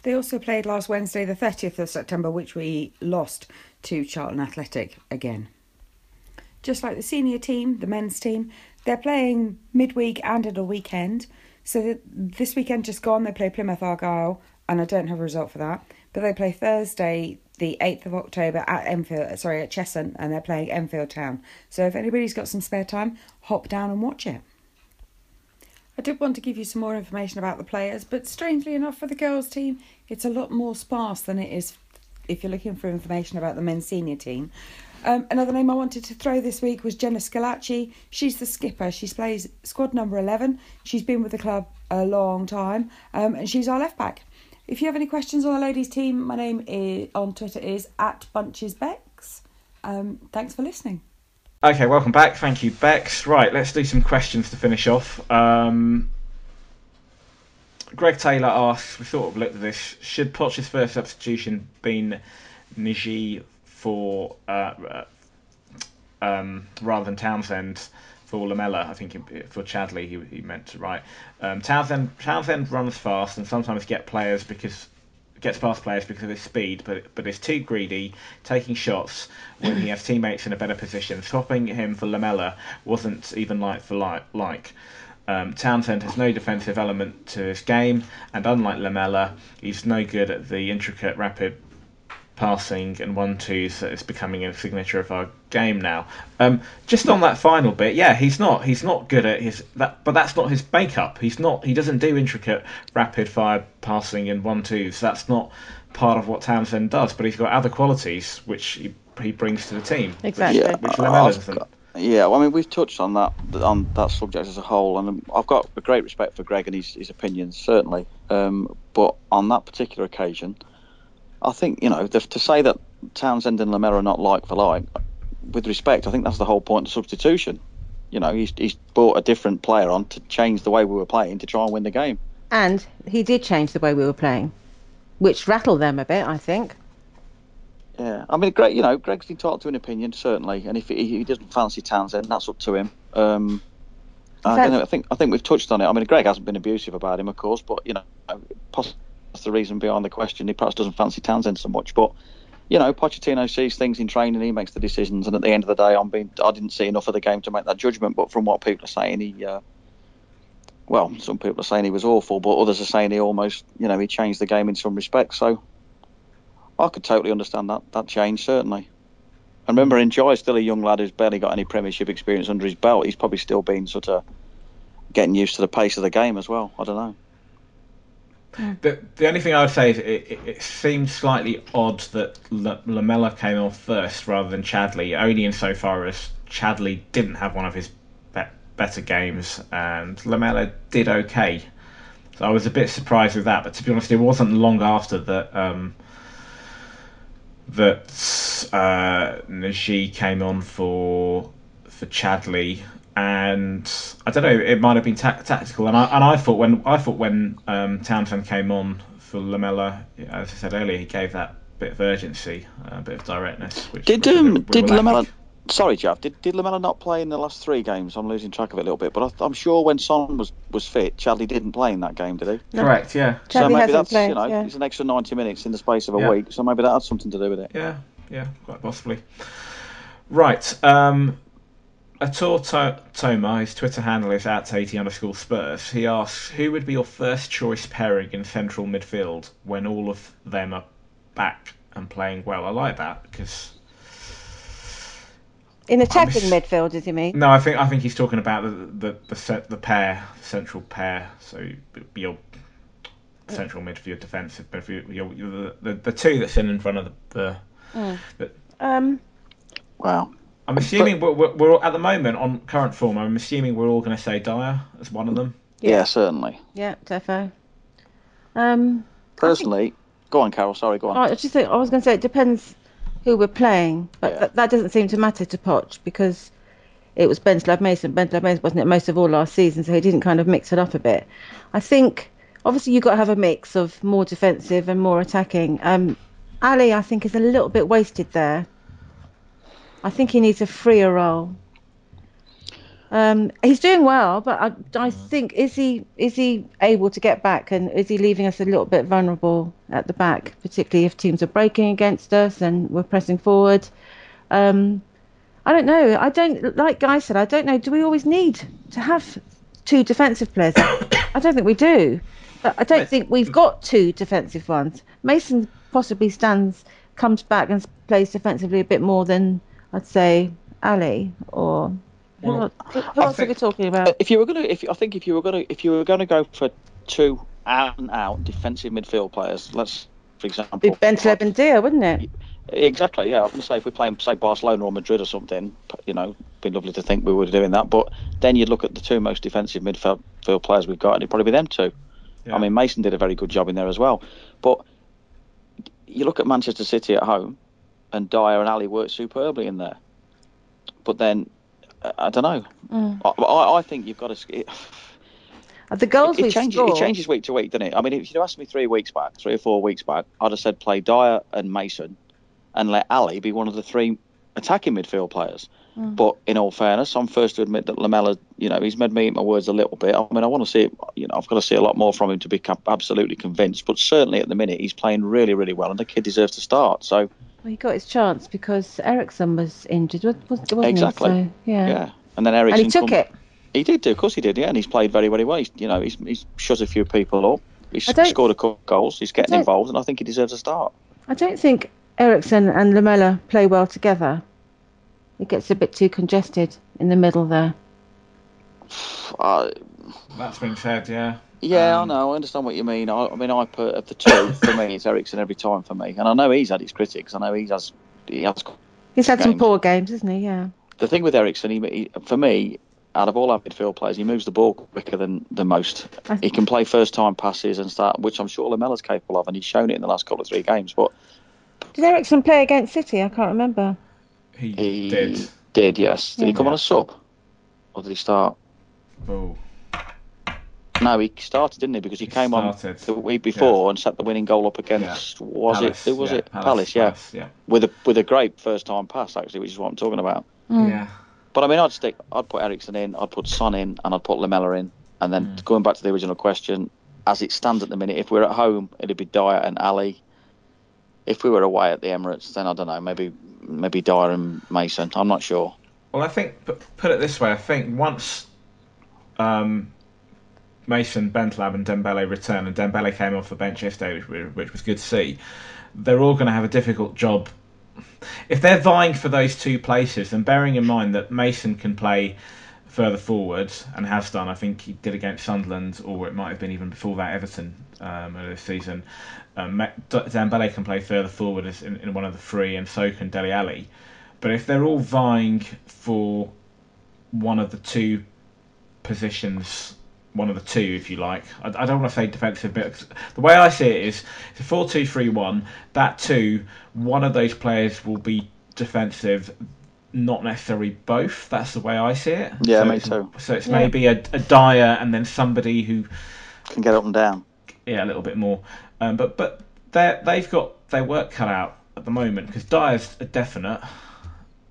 [SPEAKER 6] They also played last Wednesday, the 30th of September, which we lost to Charlton Athletic again. Just like the senior team, the men's team, they're playing midweek and at a weekend. So this weekend just gone, they play Plymouth Argyle, and I don't have a result for that. But they play Thursday, the eighth of October at Enfield. Sorry, at Cheshunt, and they're playing Enfield Town. So if anybody's got some spare time, hop down and watch it. I did want to give you some more information about the players, but strangely enough, for the girls' team, it's a lot more sparse than it is if you're looking for information about the men's senior team. Um, another name I wanted to throw this week was Jenna Schillaci. She's the skipper. She plays squad number 11. She's been with the club a long time, um, and she's our left back. If you have any questions on the ladies' team, my name is, on Twitter is at bunchesbex. Um, thanks for listening.
[SPEAKER 2] Okay, welcome back. Thank you, Bex. Right, let's do some questions to finish off. Um, Greg Taylor asks, we sort of looked at this, should Poch's first substitution been Njie for uh, uh, um, rather than Townsend for Lamela? I think for Chadli he, he meant to write. Um, Townsend Townsend runs fast and sometimes get players because gets past players because of his speed, but but is too greedy, taking shots when he has teammates in a better position. Swapping him for Lamela wasn't even like for like. like. Um, Townsend has no defensive element to his game, and unlike Lamela, he's no good at the intricate, rapid passing and one twos that is becoming a signature of our game now. Um, just on that final bit, yeah, he's not he's not good at his that, but that's not his makeup. He's not he doesn't do intricate, rapid fire passing and one twos. That's not part of what Townsend does. But he's got other qualities which he, he brings to the team.
[SPEAKER 3] Exactly.
[SPEAKER 2] Which,
[SPEAKER 4] Yeah,
[SPEAKER 2] which
[SPEAKER 4] I- Lamela
[SPEAKER 2] doesn't.
[SPEAKER 4] Yeah, well, I mean, we've touched on that on that subject as a whole, and um, I've got a great respect for Greg and his, his opinions, certainly. Um, but on that particular occasion, I think you know the, to say that Townsend and Lamela are not like for like, with respect, I think that's the whole point of substitution. You know, he's he's brought a different player on to change the way we were playing to try and win the game.
[SPEAKER 3] And he did change the way we were playing, which rattled them a bit, I think.
[SPEAKER 4] Yeah, I mean, Greg, you know, Greg's entitled to an opinion certainly, and if he, he doesn't fancy Townsend, that's up to him. Um, I, know, I think I think we've touched on it. I mean, Greg hasn't been abusive about him, of course, but you know, possibly that's the reason behind the question. He perhaps doesn't fancy Townsend so much, but you know, Pochettino sees things in training, he makes the decisions, and at the end of the day, I'm being I didn't see enough of the game to make that judgment. But from what people are saying, he. Uh, well, some people are saying he was awful, but others are saying he almost, you know, he changed the game in some respects. So I could totally understand that that change certainly. And remember, Njie is still a young lad who's barely got any Premiership experience under his belt. He's probably still been sort of getting used to the pace of the game as well. I don't know.
[SPEAKER 2] The, the only thing I would say is it, it, it seemed slightly odd that L- Lamela came off first rather than Chadli, only insofar as Chadli didn't have one of his be- better games and Lamela did okay. So I was a bit surprised with that, but to be honest, it wasn't long after that um, that uh, Njie came on for for Chadli and I don't know, it might have been ta- tactical. And I and I thought when I thought when um, Townsend came on for Lamela, as I said earlier, he gave that bit of urgency, a bit of directness. Which,
[SPEAKER 4] Did
[SPEAKER 2] which we-
[SPEAKER 4] um did. Lamela? Sorry, Jeff. Did did Lamela not play in the last three games? I'm losing track of it a little bit, but I, I'm sure when Son was was fit, Chadli didn't play in that game, did he?
[SPEAKER 2] Correct. Yeah.
[SPEAKER 4] so maybe
[SPEAKER 3] hasn't
[SPEAKER 4] that's
[SPEAKER 3] played,
[SPEAKER 4] you know
[SPEAKER 3] yeah.
[SPEAKER 4] it's an extra 90 minutes in the space of a
[SPEAKER 2] Yeah.
[SPEAKER 4] week, so maybe that had something to do with it.
[SPEAKER 2] Yeah, yeah, quite possibly. Right. Um, Ator to- Toma, his Twitter handle is at 80 underscore Spurs. He asks, who would be your first choice pairing in central midfield when all of them are back and playing well? I like that because
[SPEAKER 3] In attacking
[SPEAKER 2] s-
[SPEAKER 3] midfield, does he mean?
[SPEAKER 2] no, I think I think he's talking about the the the, set, the pair, central pair. So your central midfield, defensive midfield, your, your, the, the the two that's in in front of the. the
[SPEAKER 3] Um,
[SPEAKER 4] Wow.
[SPEAKER 2] I'm assuming we're, we're, we're at the moment on current form. I'm assuming we're all going to say Dier as one of them.
[SPEAKER 4] Yeah, certainly.
[SPEAKER 3] yeah, defo. Um,
[SPEAKER 4] Personally, go on, Carol. Sorry, go on.
[SPEAKER 3] I just think I was going to say it depends who we're playing, but
[SPEAKER 4] Yeah.
[SPEAKER 3] that, that doesn't seem to matter to Poch because it was Bentaleb Mason. Bentaleb Mason wasn't it most of all last season, so he didn't kind of mix it up a bit. I think obviously you've got to have a mix of more defensive and more attacking. Um, Alli, I think, is a little bit wasted there. I think he needs a freer role. Um, he's doing well, but I, I think is he is he able to get back and is he leaving us a little bit vulnerable at the back, particularly if teams are breaking against us and we're pressing forward. Um, I don't know. I don't like Guy said. I don't know. Do we always need to have two defensive players? I don't think we do. But I don't think we've got two defensive ones. Mason possibly stands, comes back and plays defensively a bit more than I'd say Alli or who
[SPEAKER 2] Well,
[SPEAKER 3] else, who who
[SPEAKER 2] I
[SPEAKER 3] else are we
[SPEAKER 2] think-
[SPEAKER 3] talking about?
[SPEAKER 4] If you were gonna, if I think if you were gonna, if you were gonna go for two out and out defensive midfield players, let's, for example,
[SPEAKER 3] Be Ben and Dier, wouldn't it?
[SPEAKER 4] Exactly, yeah. I was going to say if we're playing, say, Barcelona or Madrid or something, you know, it'd be lovely to think we were doing that. But then you'd look at the two most defensive midfield field players we've got, and it'd probably be them two.
[SPEAKER 2] Yeah.
[SPEAKER 4] I mean, Mason did a very good job in there as well. But you look at Manchester City at home, and Dier and Alli worked superbly in there. But then, I don't know.
[SPEAKER 3] Mm.
[SPEAKER 4] I, I, think you've got to. It,
[SPEAKER 3] The goals
[SPEAKER 4] it,
[SPEAKER 3] we've
[SPEAKER 4] changes,
[SPEAKER 3] scored.
[SPEAKER 4] it changes week to week, doesn't it? I mean, if you'd asked me three weeks back, three or four weeks back, I'd have said play Dier and Mason and let Alli be one of the three attacking midfield players.
[SPEAKER 3] Mm.
[SPEAKER 4] But in all fairness, I'm first to admit that Lamela, you know, he's made me eat my words a little bit. I mean, I want to see, it, you know, I've got to see a lot more from him to be absolutely convinced. But certainly at the minute, he's playing really, really well, and the kid deserves to start. So,
[SPEAKER 3] Well, he got his chance because Eriksen was injured, was- wasn't
[SPEAKER 4] Exactly.
[SPEAKER 3] he? So, yeah.
[SPEAKER 4] yeah. And then Eriksen.
[SPEAKER 3] And he took
[SPEAKER 4] come-
[SPEAKER 3] it.
[SPEAKER 4] He did do, of course he did, yeah, and he's played very, very well. He's, you know, he's, he's shut a few people up. He's scored a couple of goals. He's getting involved, and I think he deserves a start.
[SPEAKER 3] I don't think Eriksen and Lamela play well together. It gets a bit too congested in the middle there.
[SPEAKER 4] Uh,
[SPEAKER 2] That's been said, yeah.
[SPEAKER 4] Yeah,
[SPEAKER 2] Um,
[SPEAKER 4] I know. I understand what you mean. I, I mean, I put of the two for me, it's Eriksen every time for me, and I know he's had his critics. I know he has. He has.
[SPEAKER 3] He's had some poor games, isn't he? Yeah.
[SPEAKER 4] The thing with Eriksen, he, he, for me, out of all our midfield players, he moves the ball quicker than than most. He can play first time passes and start, which I'm sure Lamela's capable of, and he's shown it in the last couple of three games. But
[SPEAKER 3] Did Eriksen play against City? I can't remember.
[SPEAKER 2] He,
[SPEAKER 4] he
[SPEAKER 2] did.
[SPEAKER 4] did, yes. Did he come on a sub, or did he start?
[SPEAKER 2] Oh,
[SPEAKER 4] No, he started, didn't he? Because he,
[SPEAKER 2] He
[SPEAKER 4] came
[SPEAKER 2] started.
[SPEAKER 4] on the week before and set the winning goal up against. Was
[SPEAKER 2] Palace,
[SPEAKER 4] it? Who was
[SPEAKER 2] yeah,
[SPEAKER 4] it? Palace, yeah.
[SPEAKER 2] yeah.
[SPEAKER 4] With a with a great first time pass actually, which is what I'm talking about.
[SPEAKER 3] Mm.
[SPEAKER 2] Yeah.
[SPEAKER 4] But I mean, I'd stick. I'd put Eriksen in. I'd put Son in, and I'd put Lamela in. And then
[SPEAKER 2] Mm.
[SPEAKER 4] going back to the original question, as it stands at the minute, if we're at home, it'd be Dier and Alli. If we were away at the Emirates, then I don't know. Maybe maybe Dier and Mason. I'm not sure.
[SPEAKER 2] Well, I think put, put it this way. I think once um, Mason, Bentaleb, and Dembele return, and Dembele came off the bench yesterday, which, which was good to see. They're all going to have a difficult job if they're vying for those two places. And bearing in mind that Mason can play further forward and has done. I think he did against Sunderland, or it might have been even before that Everton um, this season. Um, Dembele can play further forward as in, in one of the three, and so can Dele Alli. But if they're all vying for one of the two positions, one of the two, if you like, I, I don't want to say defensive, but the way I see it is it's a 4 2 3 1. That two, one of those players will be defensive, not necessarily both. That's the way I see it.
[SPEAKER 4] Yeah,
[SPEAKER 2] so
[SPEAKER 4] me
[SPEAKER 2] it's,
[SPEAKER 4] too.
[SPEAKER 2] So it's
[SPEAKER 3] Yeah.
[SPEAKER 2] maybe a, a Dier and then somebody who
[SPEAKER 4] Can get up and down.
[SPEAKER 2] yeah, a little bit more. Um, but but they they've got their work cut out at the moment because Dier's a definite,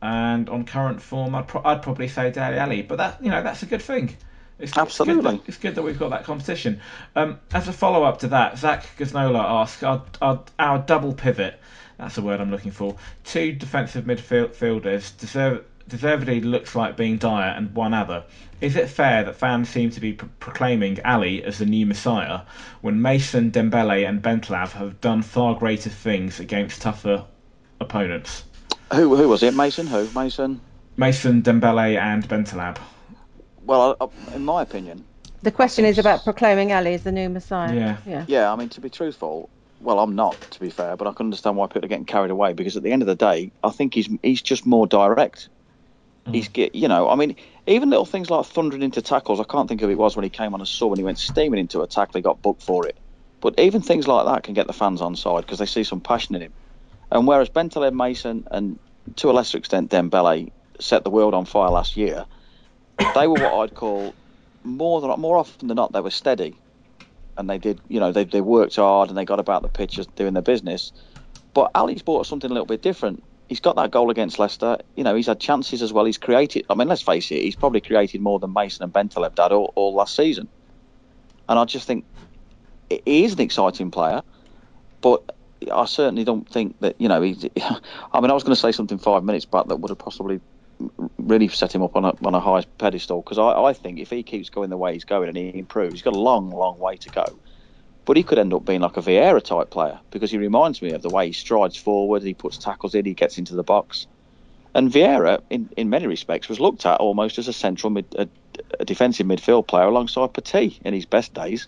[SPEAKER 2] and on current form, I'd, pro- I'd probably say Dele Alli. But that you know that's a good thing. It's,
[SPEAKER 4] Absolutely.
[SPEAKER 2] It's good, that, it's good that we've got that competition. Um, as a follow up to that, Zach Gaznola asks our, our, our double pivot. That's the word I'm looking for. Two defensive midfielders deserve, deservedly looks like being Dier and one other. Is it fair that fans seem to be pro- proclaiming Alli as the new messiah when Mason, Dembele, and Bentaleb have done far greater things against tougher opponents?
[SPEAKER 4] Who who was it? Mason? Who? Mason?
[SPEAKER 2] Mason, Dembele, and Bentaleb.
[SPEAKER 4] Well, I, I- in my opinion,
[SPEAKER 3] The question is about proclaiming Alli as the new Messiah.
[SPEAKER 2] Yeah.
[SPEAKER 3] Yeah.
[SPEAKER 4] yeah. I mean, to be truthful, well, I'm not, to be fair, but I can understand why people are getting carried away because at the end of the day, I think he's he's just more direct. Mm. He's get you know, I mean, even little things like thundering into tackles. I can't think of who it was when he came on a sub and he went steaming into a tackle. He got booked for it. But even things like that can get the fans on side because they see some passion in him. And whereas Bentaleb Mason and to a lesser extent Dembele set the world on fire last year, they were what I'd call more than more often than not they were steady, and they did you know they they worked hard and they got about the pitches doing their business. But Alli's brought something a little bit different. He's got that goal against Leicester. You know, he's had chances as well. He's created. I mean, let's face it. He's probably created more than Mason and Bentaleb did all, all last season. And I just think he is an exciting player, but I certainly don't think that you know he's. I mean, I was going to say something five minutes back that would have possibly really set him up on a on a high pedestal because I, I think if he keeps going the way he's going and he improves, he's got a long, long way to go. But he could end up being like a Vieira type player because he reminds me of the way he strides forward, he puts tackles in, he gets into the box. And Vieira, in, in many respects, was looked at almost as a central mid, a, a defensive midfield player alongside Petit in his best days.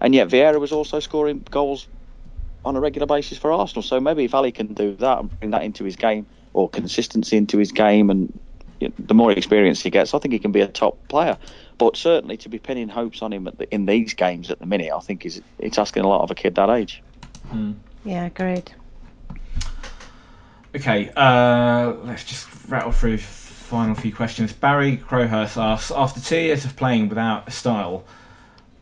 [SPEAKER 4] And yet Vieira was also scoring goals on a regular basis for Arsenal. So maybe if Alli can do that and bring that into his game or consistency into his game, and you know, the more experience he gets, I think he can be a top player. But certainly to be pinning hopes on him at the, in these games at the minute, I think is it's asking a lot of a kid that age.
[SPEAKER 3] Yeah, agreed.
[SPEAKER 2] Okay, uh, let's just rattle through final few questions. Barry Crowhurst asks, after two years of playing without a style,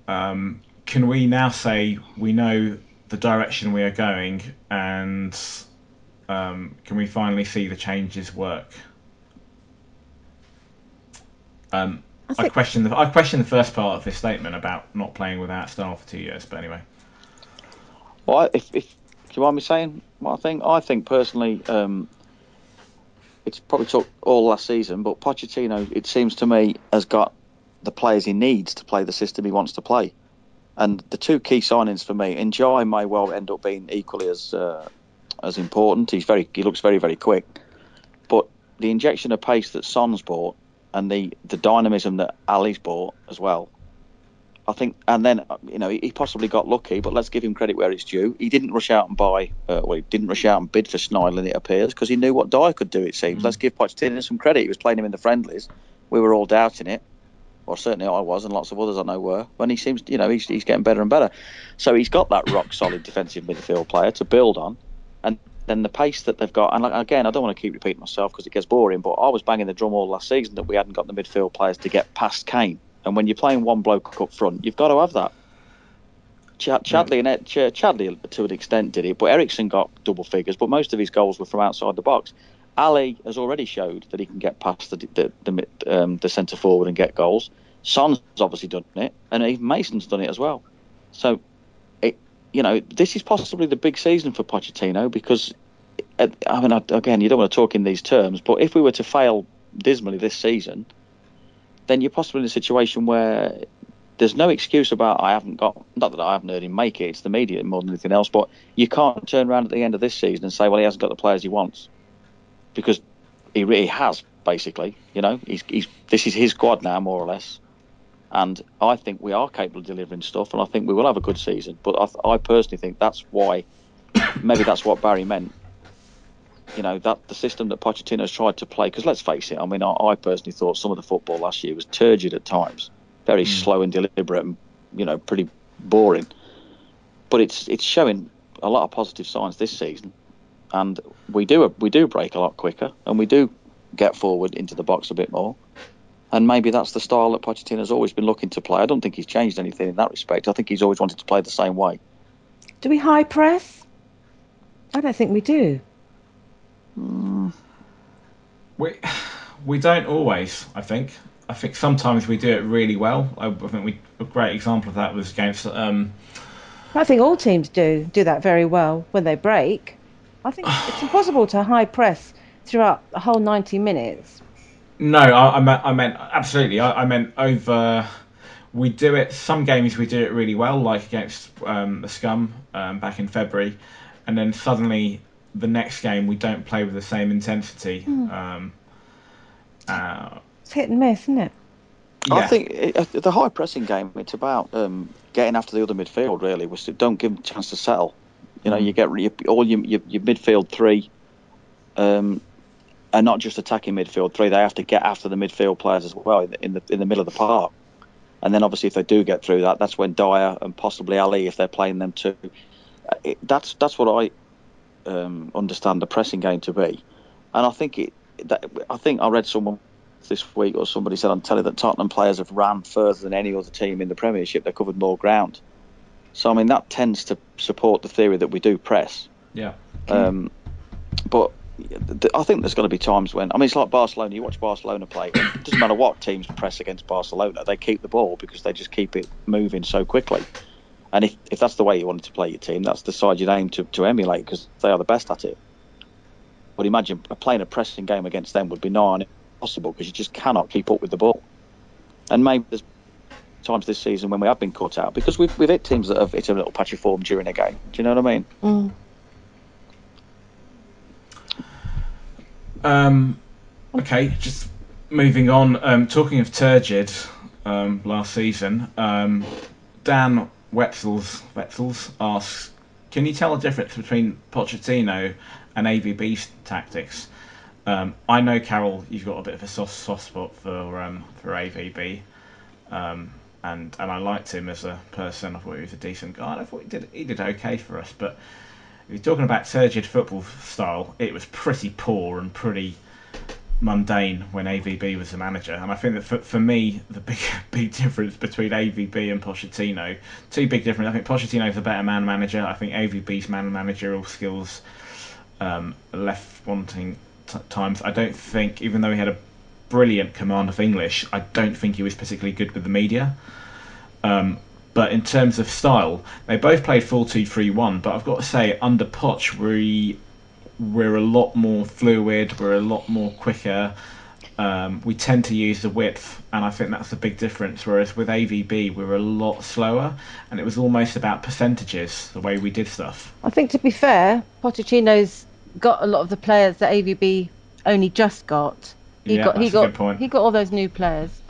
[SPEAKER 2] um, can we now say we know the direction we are going, and um, can we finally see the changes work? Um,
[SPEAKER 3] I
[SPEAKER 2] I question the I question the first part of this statement about not playing without style for two years, but anyway.
[SPEAKER 4] Well, if, if do you mind me saying what I think? I think personally, um, it's probably took all last season, but Pochettino, it seems to me, has got the players he needs to play the system he wants to play. And the two key signings for me, Njie may well end up being equally as uh, as important. He's very, he looks very, very quick. But the injection of pace that Son's brought and the the dynamism that Alli's brought as well, I think, and then uh, you know he, possibly got lucky, but let's give him credit where it's due. He didn't rush out and buy, uh, well, he didn't rush out and bid for Schneiderlin, it appears, because he knew what Dier could do. It seems. Let's give Pochettino some credit. He was playing him in the friendlies. We were all doubting it, or certainly I was, and lots of others I know were. When he seems, you know, he's, he's getting better and better. So he's got that rock solid defensive midfield player to build on, and then the pace that they've got. And like, again, I don't want to keep repeating myself because it gets boring, but I was banging the drum all last season that we hadn't got the midfield players to get past Kane. And when you're playing one bloke up front, you've got to have that. Ch- Chadli and Ed- Ch- Chadli to an extent did it, but Eriksen got double figures. But most of his goals were from outside the box. Alli has already showed that he can get past the the, the, um, the centre forward and get goals. Son's obviously done it, and even Mason's done it as well. So, you know, this is possibly the big season for Pochettino because, I mean, again, you don't want to talk in these terms, but if we were to fail dismally this season, then you're possibly in a situation where there's no excuse about I haven't got not that I haven't heard him make it. It's the media more than anything else. But you can't turn around at the end of this season and say, well, he hasn't got the players he wants because he really has. Basically, you know, he's, he's this is his squad now, more or less. And I think we are capable of delivering stuff, and I think we will have a good season. But I, I personally think that's why, maybe that's what Barry meant. You know that the system that Pochettino's tried to play. Because let's face it, I mean, I, I personally thought some of the football last year was turgid at times, very mm. slow and deliberate, and you know, pretty boring. But it's it's showing a lot of positive signs this season, and we do we do break a lot quicker, and we do get forward into the box a bit more. And maybe that's the style that Pochettino's always been looking to play. I don't think he's changed anything in that respect. I think he's always wanted to play the same way.
[SPEAKER 3] Do we high press? I don't think we do.
[SPEAKER 2] We we don't always. I think. I think sometimes we do it really well. I, I think we a great example of that was against. Um,
[SPEAKER 3] I think all teams do do that very well when they break. I think it's impossible to high press throughout the whole 90 minutes.
[SPEAKER 2] No, I, I meant I meant absolutely. I, I meant over. We do it. Some games we do it really well, like against um, the Scum um, back in February, and then suddenly the next game we don't play with the same intensity. Um, uh,
[SPEAKER 3] It's hit and miss, isn't it?
[SPEAKER 4] I think it, uh, the high pressing game, it's about um, getting after the other midfield, really. Was to, don't give them a chance to settle. You know, you get you, all your, your, your midfield three, um, and not just attacking midfield three. They have to get after the midfield players as well in the in the, in the middle of the park. And then obviously, if they do get through that, that's when Dier and possibly Alli, if they're playing them too. uh, It, that's that's what I um, understand the pressing game to be, and I think it. That, I think I read someone this week or somebody said on telly that Tottenham players have ran further than any other team in the Premiership. They covered more ground. So I mean that tends to support the theory that we do press.
[SPEAKER 2] yeah.
[SPEAKER 4] Um, but I think there's going to be times when I mean it's like Barcelona. You watch Barcelona play. It doesn't matter what teams press against Barcelona. They keep the ball because they just keep it moving so quickly. And if, if that's the way you wanted to play your team, that's the side you'd aim to, to emulate because they are the best at it. But imagine playing a pressing game against them would be nigh impossible because you just cannot keep up with the ball. And maybe there's times this season when we have been caught out because we've, we've hit teams that have hit a little patch of form during a game. Do you know what I mean?
[SPEAKER 3] Mm.
[SPEAKER 2] Um, okay, just moving on. Um, talking of turgid, um, last season, um, Dan Wetzels, Wetzels asks, can you tell the difference between Pochettino and AVB's tactics? Um, I know Carol, you've got a bit of a soft, soft spot for um, for AVB, and and I liked him as a person. I thought he was a decent guy. I thought he did he did okay for us, but you're talking about turgid football style, it was pretty poor and pretty mundane when AVB was the manager. And I think that for, for me, the big big difference between AVB and Pochettino, two big difference. I think Pochettino's a better man manager. I think AVB's man managerial skills um, left wanting t- times. I don't think, even though he had a brilliant command of English, I don't think he was particularly good with the media. Um, but in terms of style, they both played 4 2 3 1. But I've got to say, under Poch, we, we're a lot more fluid, we're a lot more quicker. Um, we tend to use the width, and I think that's the big difference. Whereas with AVB, we were a lot slower, and it was almost about percentages, the way we did stuff.
[SPEAKER 3] I think to be fair, Pochettino's got a lot of the players that AVB only just got. He
[SPEAKER 2] Yeah,
[SPEAKER 3] got he
[SPEAKER 2] that's a
[SPEAKER 3] got
[SPEAKER 2] good point.
[SPEAKER 3] he got all those new players.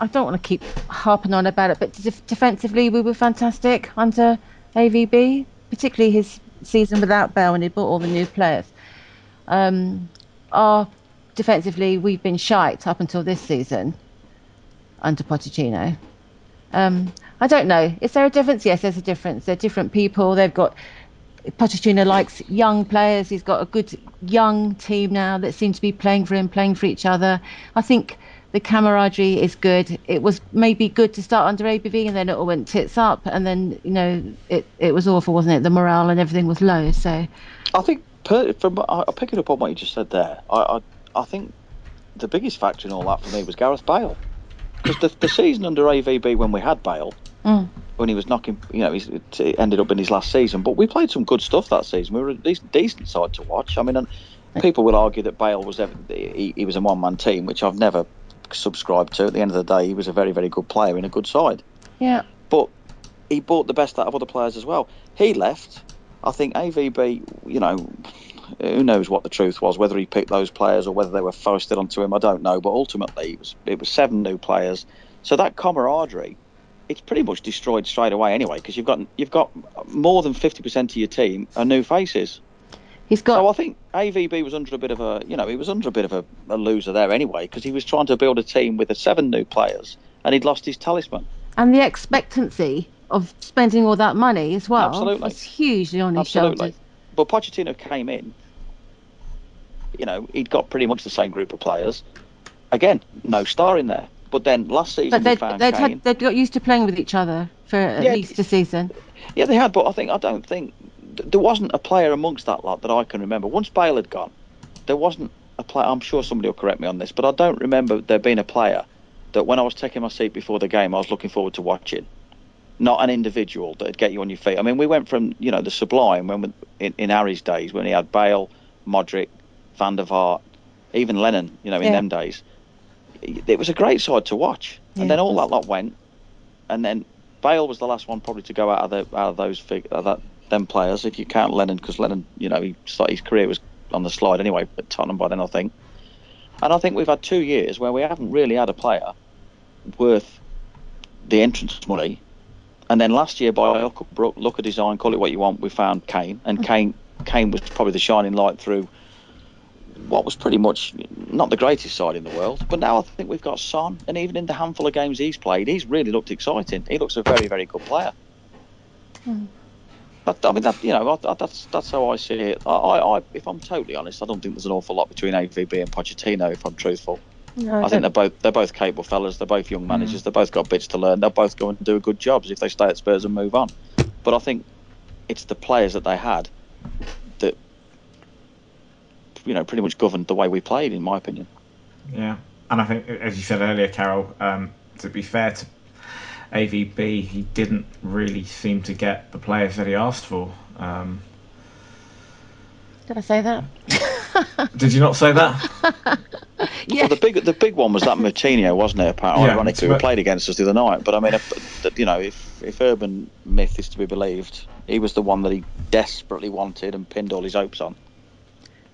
[SPEAKER 3] I don't want to keep harping on about it, but def- defensively we were fantastic under AVB, particularly his season without Bell when he brought all the new players. Um, our defensively we've been shite up until this season under Pochettino. Um, I don't know. Is there a difference? Yes, there's a difference. They're different people. They've got Pochettino likes young players. He's got a good young team now that seem to be playing for him, playing for each other. I think the camaraderie is good. It was maybe good to start under ABV and then it all went tits up and then, you know, it, it was awful, wasn't it? The morale and everything was low. So,
[SPEAKER 4] I think per, from I, I pick it up on what you just said there. I, I I think the biggest factor in all that for me was Gareth Bale, because the, the season under AVB when we had Bale,
[SPEAKER 3] Mm.
[SPEAKER 4] when he was knocking, you know, he's, it ended up in his last season. But we played some good stuff that season. We were a decent, decent side to watch. I mean, and people will argue that Bale was ever, he, he was a one man team, which I've never subscribed to. At the end of the day, he was a very very good player in a good side
[SPEAKER 3] yeah.
[SPEAKER 4] but he bought the best out of other players as well. He left. I think AVB, you know, who knows what the truth was, whether he picked those players or whether they were foisted onto him, I don't know. But ultimately, it was it was seven new players. So that camaraderie, it's pretty much destroyed straight away anyway, because you've got you've got more than fifty percent of your team are new faces.
[SPEAKER 3] He's got.
[SPEAKER 4] So I think AVB was under a bit of a, you know, he was under a bit of a, a loser there anyway, because he was trying to build a team with the seven new players, and he'd lost his talisman.
[SPEAKER 3] and the expectancy of spending all that money as well
[SPEAKER 4] Absolutely.
[SPEAKER 3] was hugely on his
[SPEAKER 4] Absolutely.
[SPEAKER 3] shoulders.
[SPEAKER 4] But Pochettino came in. you know, he'd got pretty much the same group of players. Again, no star in there. But then last season
[SPEAKER 3] But they'd, they'd, had, they'd got used to playing with each other for at
[SPEAKER 4] Yeah,
[SPEAKER 3] least a season.
[SPEAKER 4] Yeah, they had, but I think I don't think th- there wasn't a player amongst that lot that I can remember. Once Bale had gone, there wasn't a player. I'm sure somebody will correct me on this, but I don't remember there being a player that when I was taking my seat before the game, I was looking forward to watching. Not an individual that'd get you on your feet. I mean, we went from you know the sublime when we, in, in Harry's days when he had Bale, Modric, Van der Vaart, even Lennon. You know, in
[SPEAKER 3] Yeah.
[SPEAKER 4] them days, it was a great side to watch.
[SPEAKER 3] Yeah,
[SPEAKER 4] and then all that lot went, and then Bale was the last one probably to go out of the out of those fig, uh, that them players. If you count Lennon, because Lennon, you know, he started, his career was on the slide anyway at Tottenham by then, I think. And I think we've had two years where we haven't really had a player worth the entrance money. And then last year, by of- luck of design, call it what you want, we found Kane, and mm-hmm. Kane Kane was probably the shining light through what was pretty much not the greatest side in the world. But now I think we've got Son, and even in the handful of games he's played, he's really looked exciting. He looks a very, very good player. Mm. But, I mean, that, you know, I, I, that's that's how I see it. I, I, I, if I'm totally honest, I don't think there's an awful lot between AVB and Pochettino. If I'm truthful,
[SPEAKER 3] No,
[SPEAKER 4] I think they're both they're both capable fellas. They're both young managers. They've both got bits to learn. They'll both go and do a good jobs if they stay at Spurs and move on. But I think it's the players that they had that you know pretty much governed the way we played, in my opinion.
[SPEAKER 2] Yeah, and I think, as you said earlier, Carol, um, to be fair to AVB, he didn't really seem to get the players that he asked for. Um,
[SPEAKER 3] Did I say that?
[SPEAKER 2] did you not say that?
[SPEAKER 3] yeah.
[SPEAKER 4] Well, the big the big one was that Moutinho, wasn't it? Apparently,
[SPEAKER 2] Yeah,
[SPEAKER 4] ironically, who played against us the other night. But I mean, if, you know, if if urban myth is to be believed, he was the one that he desperately wanted and pinned all his hopes on.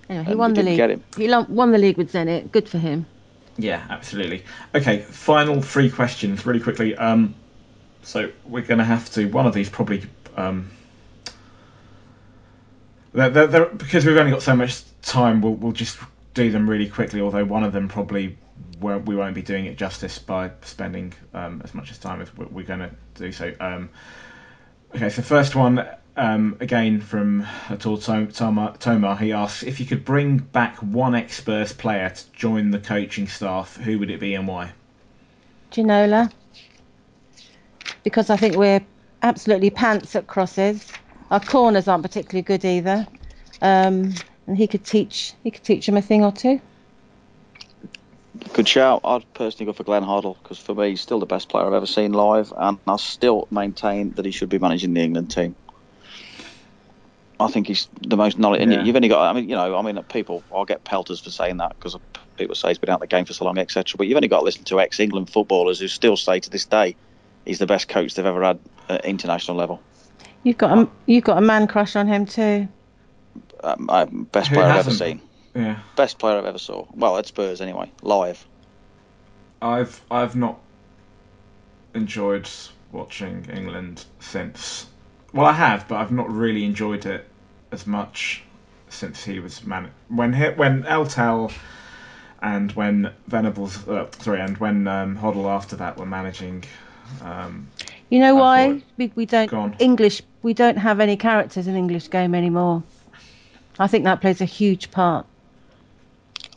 [SPEAKER 3] Anyway, he
[SPEAKER 4] and
[SPEAKER 3] won the league.
[SPEAKER 4] get him.
[SPEAKER 3] He won the league with Zenit. Good for him.
[SPEAKER 2] Yeah, absolutely. Okay, final three questions, really quickly. Um, so we're going to have to one of these probably um, they're, they're, they're- because we've only got so much time. We'll we'll just do them really quickly. Although one of them probably won't, we won't be doing it justice by spending um, as much as time as we- we're going to do. So um, okay, so first one. Um, again from Atul Tom- Toma, Tomar, he asks if you could bring back one ex-Spurs player to join the coaching staff, who would it be and why?
[SPEAKER 3] Ginola. Because I think we're absolutely pants at crosses. Our corners aren't particularly good either. Um, and he could teach he could teach him a thing or two.
[SPEAKER 4] Good shout. I'd personally go for Glenn Hoddle because for me, he's still the best player I've ever seen live, and I still maintain that he should be managing the England team. I think he's the most knowledge. And
[SPEAKER 2] Yeah.
[SPEAKER 4] you've only got, I mean, you know, I mean, people, I'll get pelters for saying that because people say he's been out of the game for so long, etc. But you've only got to listen to ex-England footballers who still say to this day he's the best coach they've ever had at international level.
[SPEAKER 3] You've got a you've got a man crush on him too.
[SPEAKER 4] Um, uh, best
[SPEAKER 2] Who
[SPEAKER 4] player I've ever seen.
[SPEAKER 2] Yeah,
[SPEAKER 4] Best player I've ever saw. Well, at Spurs anyway, live.
[SPEAKER 2] I've I've not enjoyed watching England since. Well, I have, but I've not really enjoyed it as much since he was man. When he, when El Tel and when Venables, uh, sorry, and when um, Hoddle after that were managing. Um,
[SPEAKER 3] You know why
[SPEAKER 2] thought-
[SPEAKER 3] we, we don't English we don't have any characters in English game anymore. I think that plays a huge part.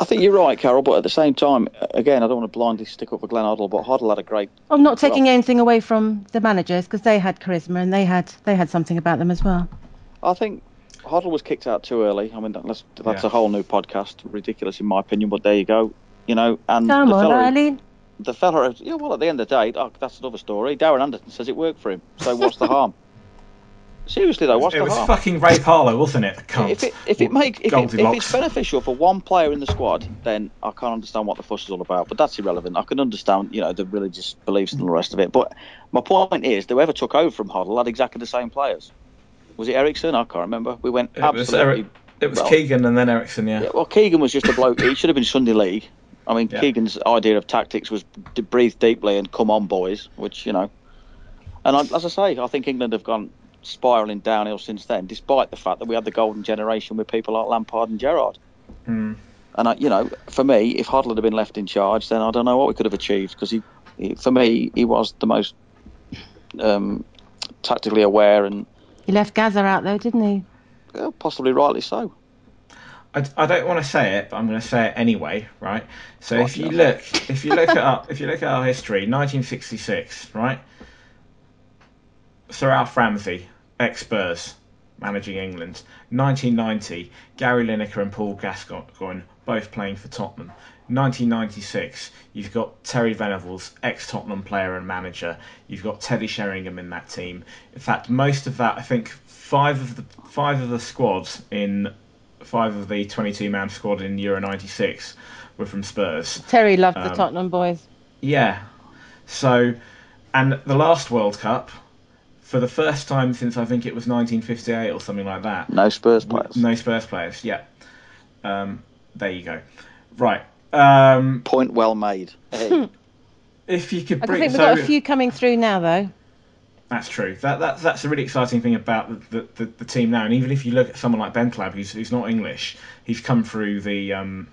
[SPEAKER 4] I think you're right, Carol, but at the same time, again, I don't want to blindly stick up for Glenn Hoddle, but Hoddle had a great.
[SPEAKER 3] I'm not taking
[SPEAKER 4] Well-
[SPEAKER 3] anything away from the managers because they had charisma and they had they had something about them as well.
[SPEAKER 4] I think Hoddle was kicked out too early. I mean, that's that's
[SPEAKER 2] Yeah.
[SPEAKER 4] a whole new podcast, ridiculous in my opinion, but there you go. You know, and
[SPEAKER 3] Come on,
[SPEAKER 4] fella,
[SPEAKER 3] Eileen.
[SPEAKER 4] The fella, yeah. Well, at the end of the day, oh, that's another story. Darren Anderton says it worked for him. So what's the harm? Seriously though, what's
[SPEAKER 2] it
[SPEAKER 4] the
[SPEAKER 2] was fucking Ray Parlour, wasn't it?
[SPEAKER 4] If it if it makes if, it, if it's beneficial for one player in the squad, then I can't understand what the fuss is all about. But that's irrelevant. I can understand, you know, the religious beliefs and the rest of it. But my point is, whoever took over from Hoddle had exactly the same players. Was it Eriksson? I can't remember. We went
[SPEAKER 2] It was
[SPEAKER 4] absolutely.
[SPEAKER 2] Eric, it was
[SPEAKER 4] well,
[SPEAKER 2] Keegan and then Eriksson, yeah.
[SPEAKER 4] Yeah, well, Keegan was just a bloke. he should have been Sunday League. I mean,
[SPEAKER 2] Yeah.
[SPEAKER 4] Keegan's idea of tactics was to breathe deeply and come on, boys. Which you know, and I, as I say, I think England have gone spiralling downhill since then, despite the fact that we had the golden generation with people like Lampard and Gerrard.
[SPEAKER 2] Hmm.
[SPEAKER 4] And I, you know, for me, if Hoddle had been left in charge, then I don't know what we could have achieved because he, he, for me, he was the most um, tactically aware and
[SPEAKER 3] He left Gaza out though, didn't he?
[SPEAKER 4] uh, possibly rightly so.
[SPEAKER 2] I, I don't want to say it, but I'm going to say it anyway, right? So if you look, if you look at our, if you look at our history, 1966, right? Sir Alf Ramsey, ex Spurs, managing England. 1990, Gary Lineker and Paul Gascoigne, both playing for Tottenham. 1996, you've got Terry Venables, ex Tottenham player and manager. You've got Teddy Sheringham in that team. In fact, most of that, I think, five of the five of the squads in five of the 22 man squad in Euro 96 were from Spurs.
[SPEAKER 3] Terry loved the
[SPEAKER 2] Um,
[SPEAKER 3] Tottenham boys.
[SPEAKER 2] Yeah. So, and the last World Cup, for the first time since I think it was 1958 or something like that,
[SPEAKER 4] No Spurs players.
[SPEAKER 2] no Spurs players. Yeah. Um, there you go. Right. Um,
[SPEAKER 4] Point well made. Hey,
[SPEAKER 2] if you could bring, I
[SPEAKER 3] think we've
[SPEAKER 2] so
[SPEAKER 3] got a few coming through now, though.
[SPEAKER 2] That's true. That, that that's a really exciting thing about the, the, the, the team now. And even if you look at someone like Bentaleb, who's who's not English, he's come through the um,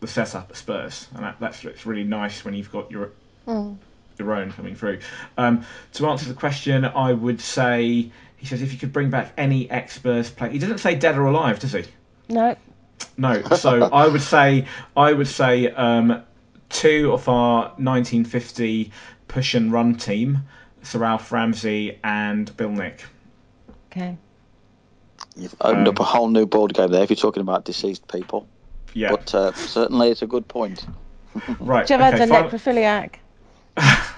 [SPEAKER 2] the setup at Spurs, and that that's it's really nice when you've got your
[SPEAKER 3] Mm.
[SPEAKER 2] your own coming through. Um, to answer the question, I would say he says if you could bring back any ex Spurs player. He doesn't say dead or alive, does he?
[SPEAKER 3] No.
[SPEAKER 2] No. So I would say I would say um, two of our 1950 push and run team, Sir Alf Ramsey and Bill Nick.
[SPEAKER 3] Okay.
[SPEAKER 4] you've opened
[SPEAKER 2] Um,
[SPEAKER 4] up a whole new board game there if you're talking about deceased people.
[SPEAKER 2] Yeah.
[SPEAKER 4] But uh, certainly it's a good point.
[SPEAKER 2] right.
[SPEAKER 3] Javad's
[SPEAKER 2] okay,
[SPEAKER 3] a
[SPEAKER 2] final-
[SPEAKER 3] necrophiliac.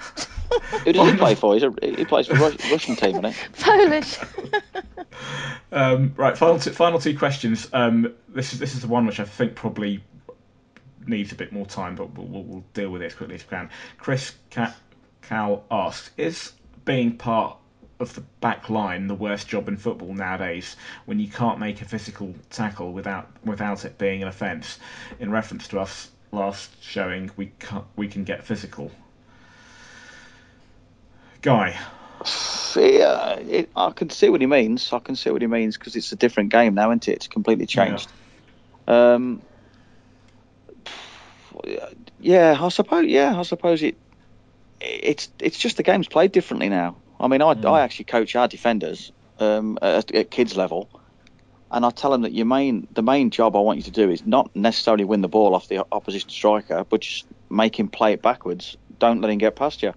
[SPEAKER 4] Who does he play for? He's a, he plays for Rus- Russian team, isn't he?
[SPEAKER 3] Polish.
[SPEAKER 2] Um, right, final two, final two questions. Um, this is this is the one which I think probably needs a bit more time, but we'll, we'll, we'll deal with it as quickly as we can. Chris Ca- Cal asks: Is being part of the back line the worst job in football nowadays when you can't make a physical tackle without without it being an offence? In reference to us last showing, we can we can get physical. Guy,
[SPEAKER 4] Yeah, it, I can see what he means. I can see what he means because it's a different game now, isn't it? It's completely changed. Um, yeah, I suppose. Yeah, I suppose it. It's it's just the game's played differently now. I mean, I, I actually coach our defenders um, at, at kids level, and I tell them that your main the main job I want you to do is not necessarily win the ball off the opposition striker, but just make him play it backwards. Don't let him get past you.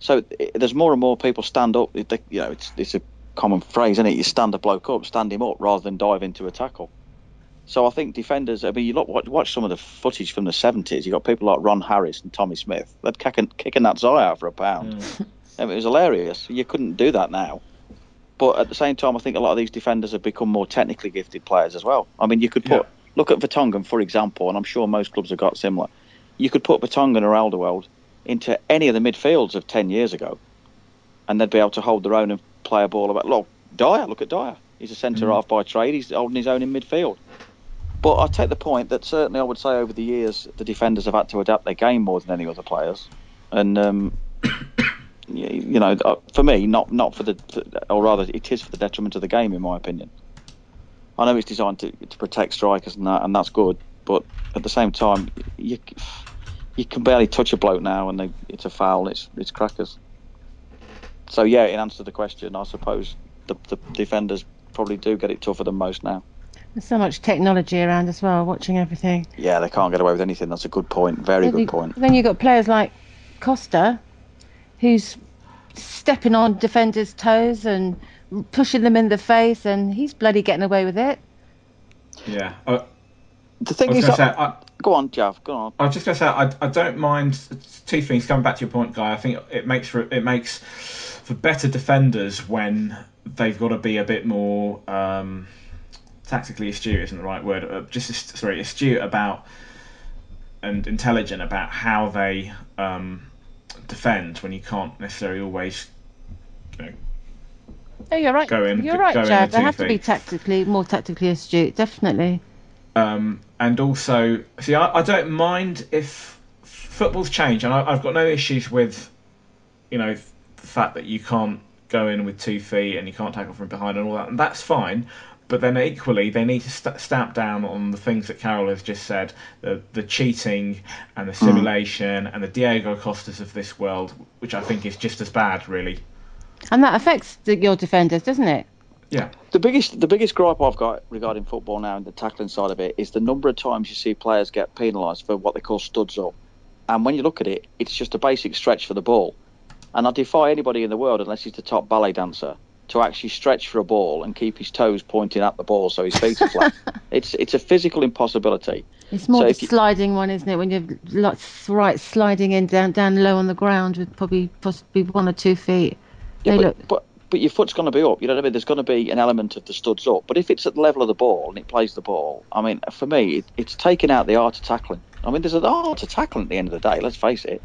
[SPEAKER 4] So i there's more and more people stand up. It- You know, it's it's a common phrase, isn't it? You stand a bloke up, stand him up, rather than dive into a tackle. So I think defenders. I mean, you look watch, watch some of the footage from the 70s. You got people like Ron Harris and Tommy Smith. They'd kicking kicking that Zai out for a pound. Mm. I mean, it was hilarious. You couldn't do that now. But at the same time, I think a lot of these defenders have become more technically gifted players as well. I mean, you could put
[SPEAKER 2] Yeah.
[SPEAKER 4] look at Vertonghen for example, and I'm sure most clubs have got similar. You could put Vertonghen or Alderweireld into any of the midfields of 10 years ago, and they'd be able to hold their own and play a ball about. Look, Dier, look at Dier. He's a centre mm. half by trade. He's holding his own in midfield. But I take the point that certainly I would say over the years the defenders have had to adapt their game more than any other players, and um, you, know, uh, for me, not not for the, or rather, it is for the detriment of the game, in my opinion. I know it's designed to, to protect strikers and that, and that's good, but at the same time, you you can barely touch a bloke now, and they, it's a foul. It's it's crackers. So yeah, in answer to the question, I suppose the, the defenders probably do get it tougher than most now.
[SPEAKER 3] There's so much technology around as well, watching everything.
[SPEAKER 4] Yeah, they can't get away with anything. That's a good point. Very
[SPEAKER 3] Then
[SPEAKER 4] good
[SPEAKER 3] you-
[SPEAKER 4] point.
[SPEAKER 3] Then you've got players like Costa, who's stepping on defenders' toes and pushing them in the face, and he's bloody getting away with it.
[SPEAKER 2] yeah. I,
[SPEAKER 4] The thing
[SPEAKER 2] was
[SPEAKER 4] is,
[SPEAKER 2] going to
[SPEAKER 4] I-
[SPEAKER 2] say, I,
[SPEAKER 4] go on, Jav, go on.
[SPEAKER 2] I was just going to say, I, I don't mind two things. Coming back to your point, guy, I think it makes for it makes for better defenders when they've got to be a bit more um, tactically astute. Isn't the right word? Uh, just sorry, astute about and intelligent about how they um, defend when you can't necessarily always. You know,
[SPEAKER 3] Oh, you're right.
[SPEAKER 2] Go in-
[SPEAKER 3] you're right,
[SPEAKER 2] the
[SPEAKER 3] They have to be tactically more tactically astute, definitely.
[SPEAKER 2] Um, and also, see, I, I don't mind if football's changed, and I, I've got no issues with, you know, the fact that you can't go in with two feet and you can't tackle from behind and all that, and that's fine. But then equally, they need to st- stamp down on the things that Carol has just said: the the cheating and the mm. simulation and the Diego Costas of this world, which I think is just as bad, really.
[SPEAKER 3] And that affects the, your defenders, doesn't it?
[SPEAKER 2] Yeah.
[SPEAKER 4] The biggest the biggest gripe I've got regarding football now and the tackling side of it is the number of times you see players get penalised for what they call studs up. And when you look at it, it's just a basic stretch for the ball. And I defy anybody in the world, unless he's the top ballet dancer, to actually stretch for a ball and keep his toes pointing at the ball so his feet are flat. it's it's a physical impossibility.
[SPEAKER 3] It's more
[SPEAKER 4] So
[SPEAKER 3] the
[SPEAKER 4] if you-
[SPEAKER 3] sliding one, isn't it? When you're like, right sliding in down down low on the ground with probably possibly one or two feet.
[SPEAKER 4] Yeah, but,
[SPEAKER 3] look
[SPEAKER 4] but but your foot's going to be up. You know what I mean? There's going to be an element of the studs up. But if it's at the level of the ball and it plays the ball, I mean, for me, it, it's taking out the art of tackling. I mean, there's an art of tackling at the end of the day. Let's face it.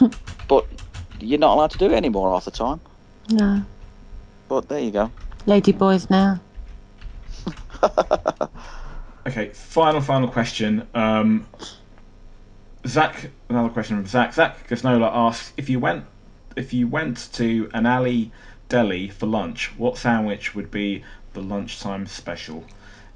[SPEAKER 4] but you're not allowed to do it anymore half the time.
[SPEAKER 3] no
[SPEAKER 4] But there you go.
[SPEAKER 3] lady boys now.
[SPEAKER 2] Okay, final, final question. Um, Zach, another question from Zach. Zach Gasnola asks if you went, if you went to an alley deli for lunch, what sandwich would be the lunchtime special?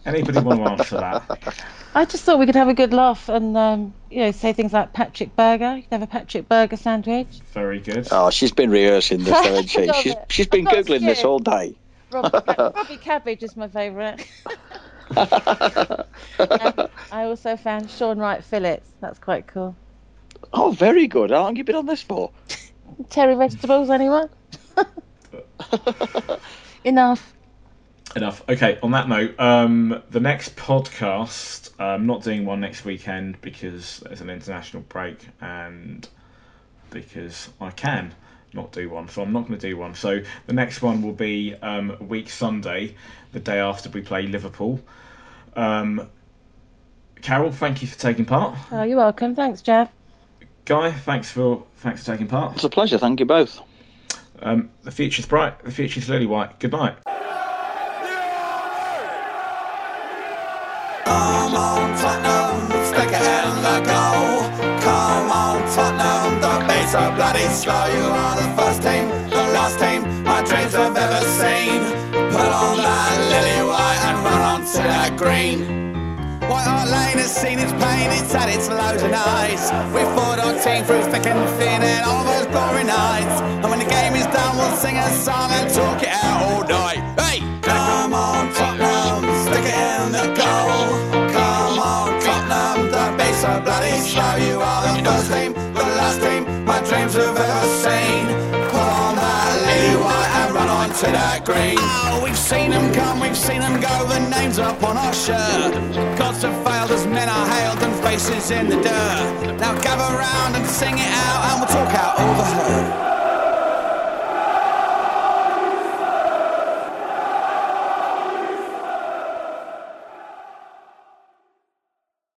[SPEAKER 2] Anybody want to answer that?
[SPEAKER 3] I just thought we could have a good laugh and um, you know say things like Patrick Burger. You could have a Patrick Burger sandwich.
[SPEAKER 2] Very good.
[SPEAKER 4] Oh, she's been rehearsing this, though, hasn't she? she's, she's been
[SPEAKER 3] I've
[SPEAKER 4] googling this all day.
[SPEAKER 3] Robbie, Robbie Cabbage is my favourite. And I also found Sean Wright fillets. That's quite cool.
[SPEAKER 4] Oh, very good. How long have you been on this for?
[SPEAKER 3] Terry vegetables, anyone? Enough.
[SPEAKER 2] Enough. Okay. On that note, um, the next podcast, I'm not doing one next weekend because there's an international break and because I can not do one, so I'm not going to do one. So the next one will be um, week Sunday, the day after we play Liverpool. Um, Carol, thank you for taking part.
[SPEAKER 3] Oh, you're welcome. Thanks, Jeff.
[SPEAKER 2] Guy, thanks for thanks for taking part.
[SPEAKER 4] It's a pleasure. Thank you both.
[SPEAKER 2] Um, the future's bright. The future's lily white. Good night.
[SPEAKER 1] Come on, Tottenham, stick it in the goal. Come on, Tottenham, are bloody slow. You are the first team, the last team my dreams have ever seen. Put on that lily white and run that green. White Hart Lane has seen its pain, it's had its lows and highs. We fought our team through thick and thin all those glory nights. And when the game is done, we'll sing a song and talk it out all night. My have ever seen. Put on that lily white and run on to that green. Oh, we've seen them come, we've seen them go, the names up on our shirt. Gods have failed as men are hailed and faces in the dirt. Now gather round and sing it out and we'll talk out over her.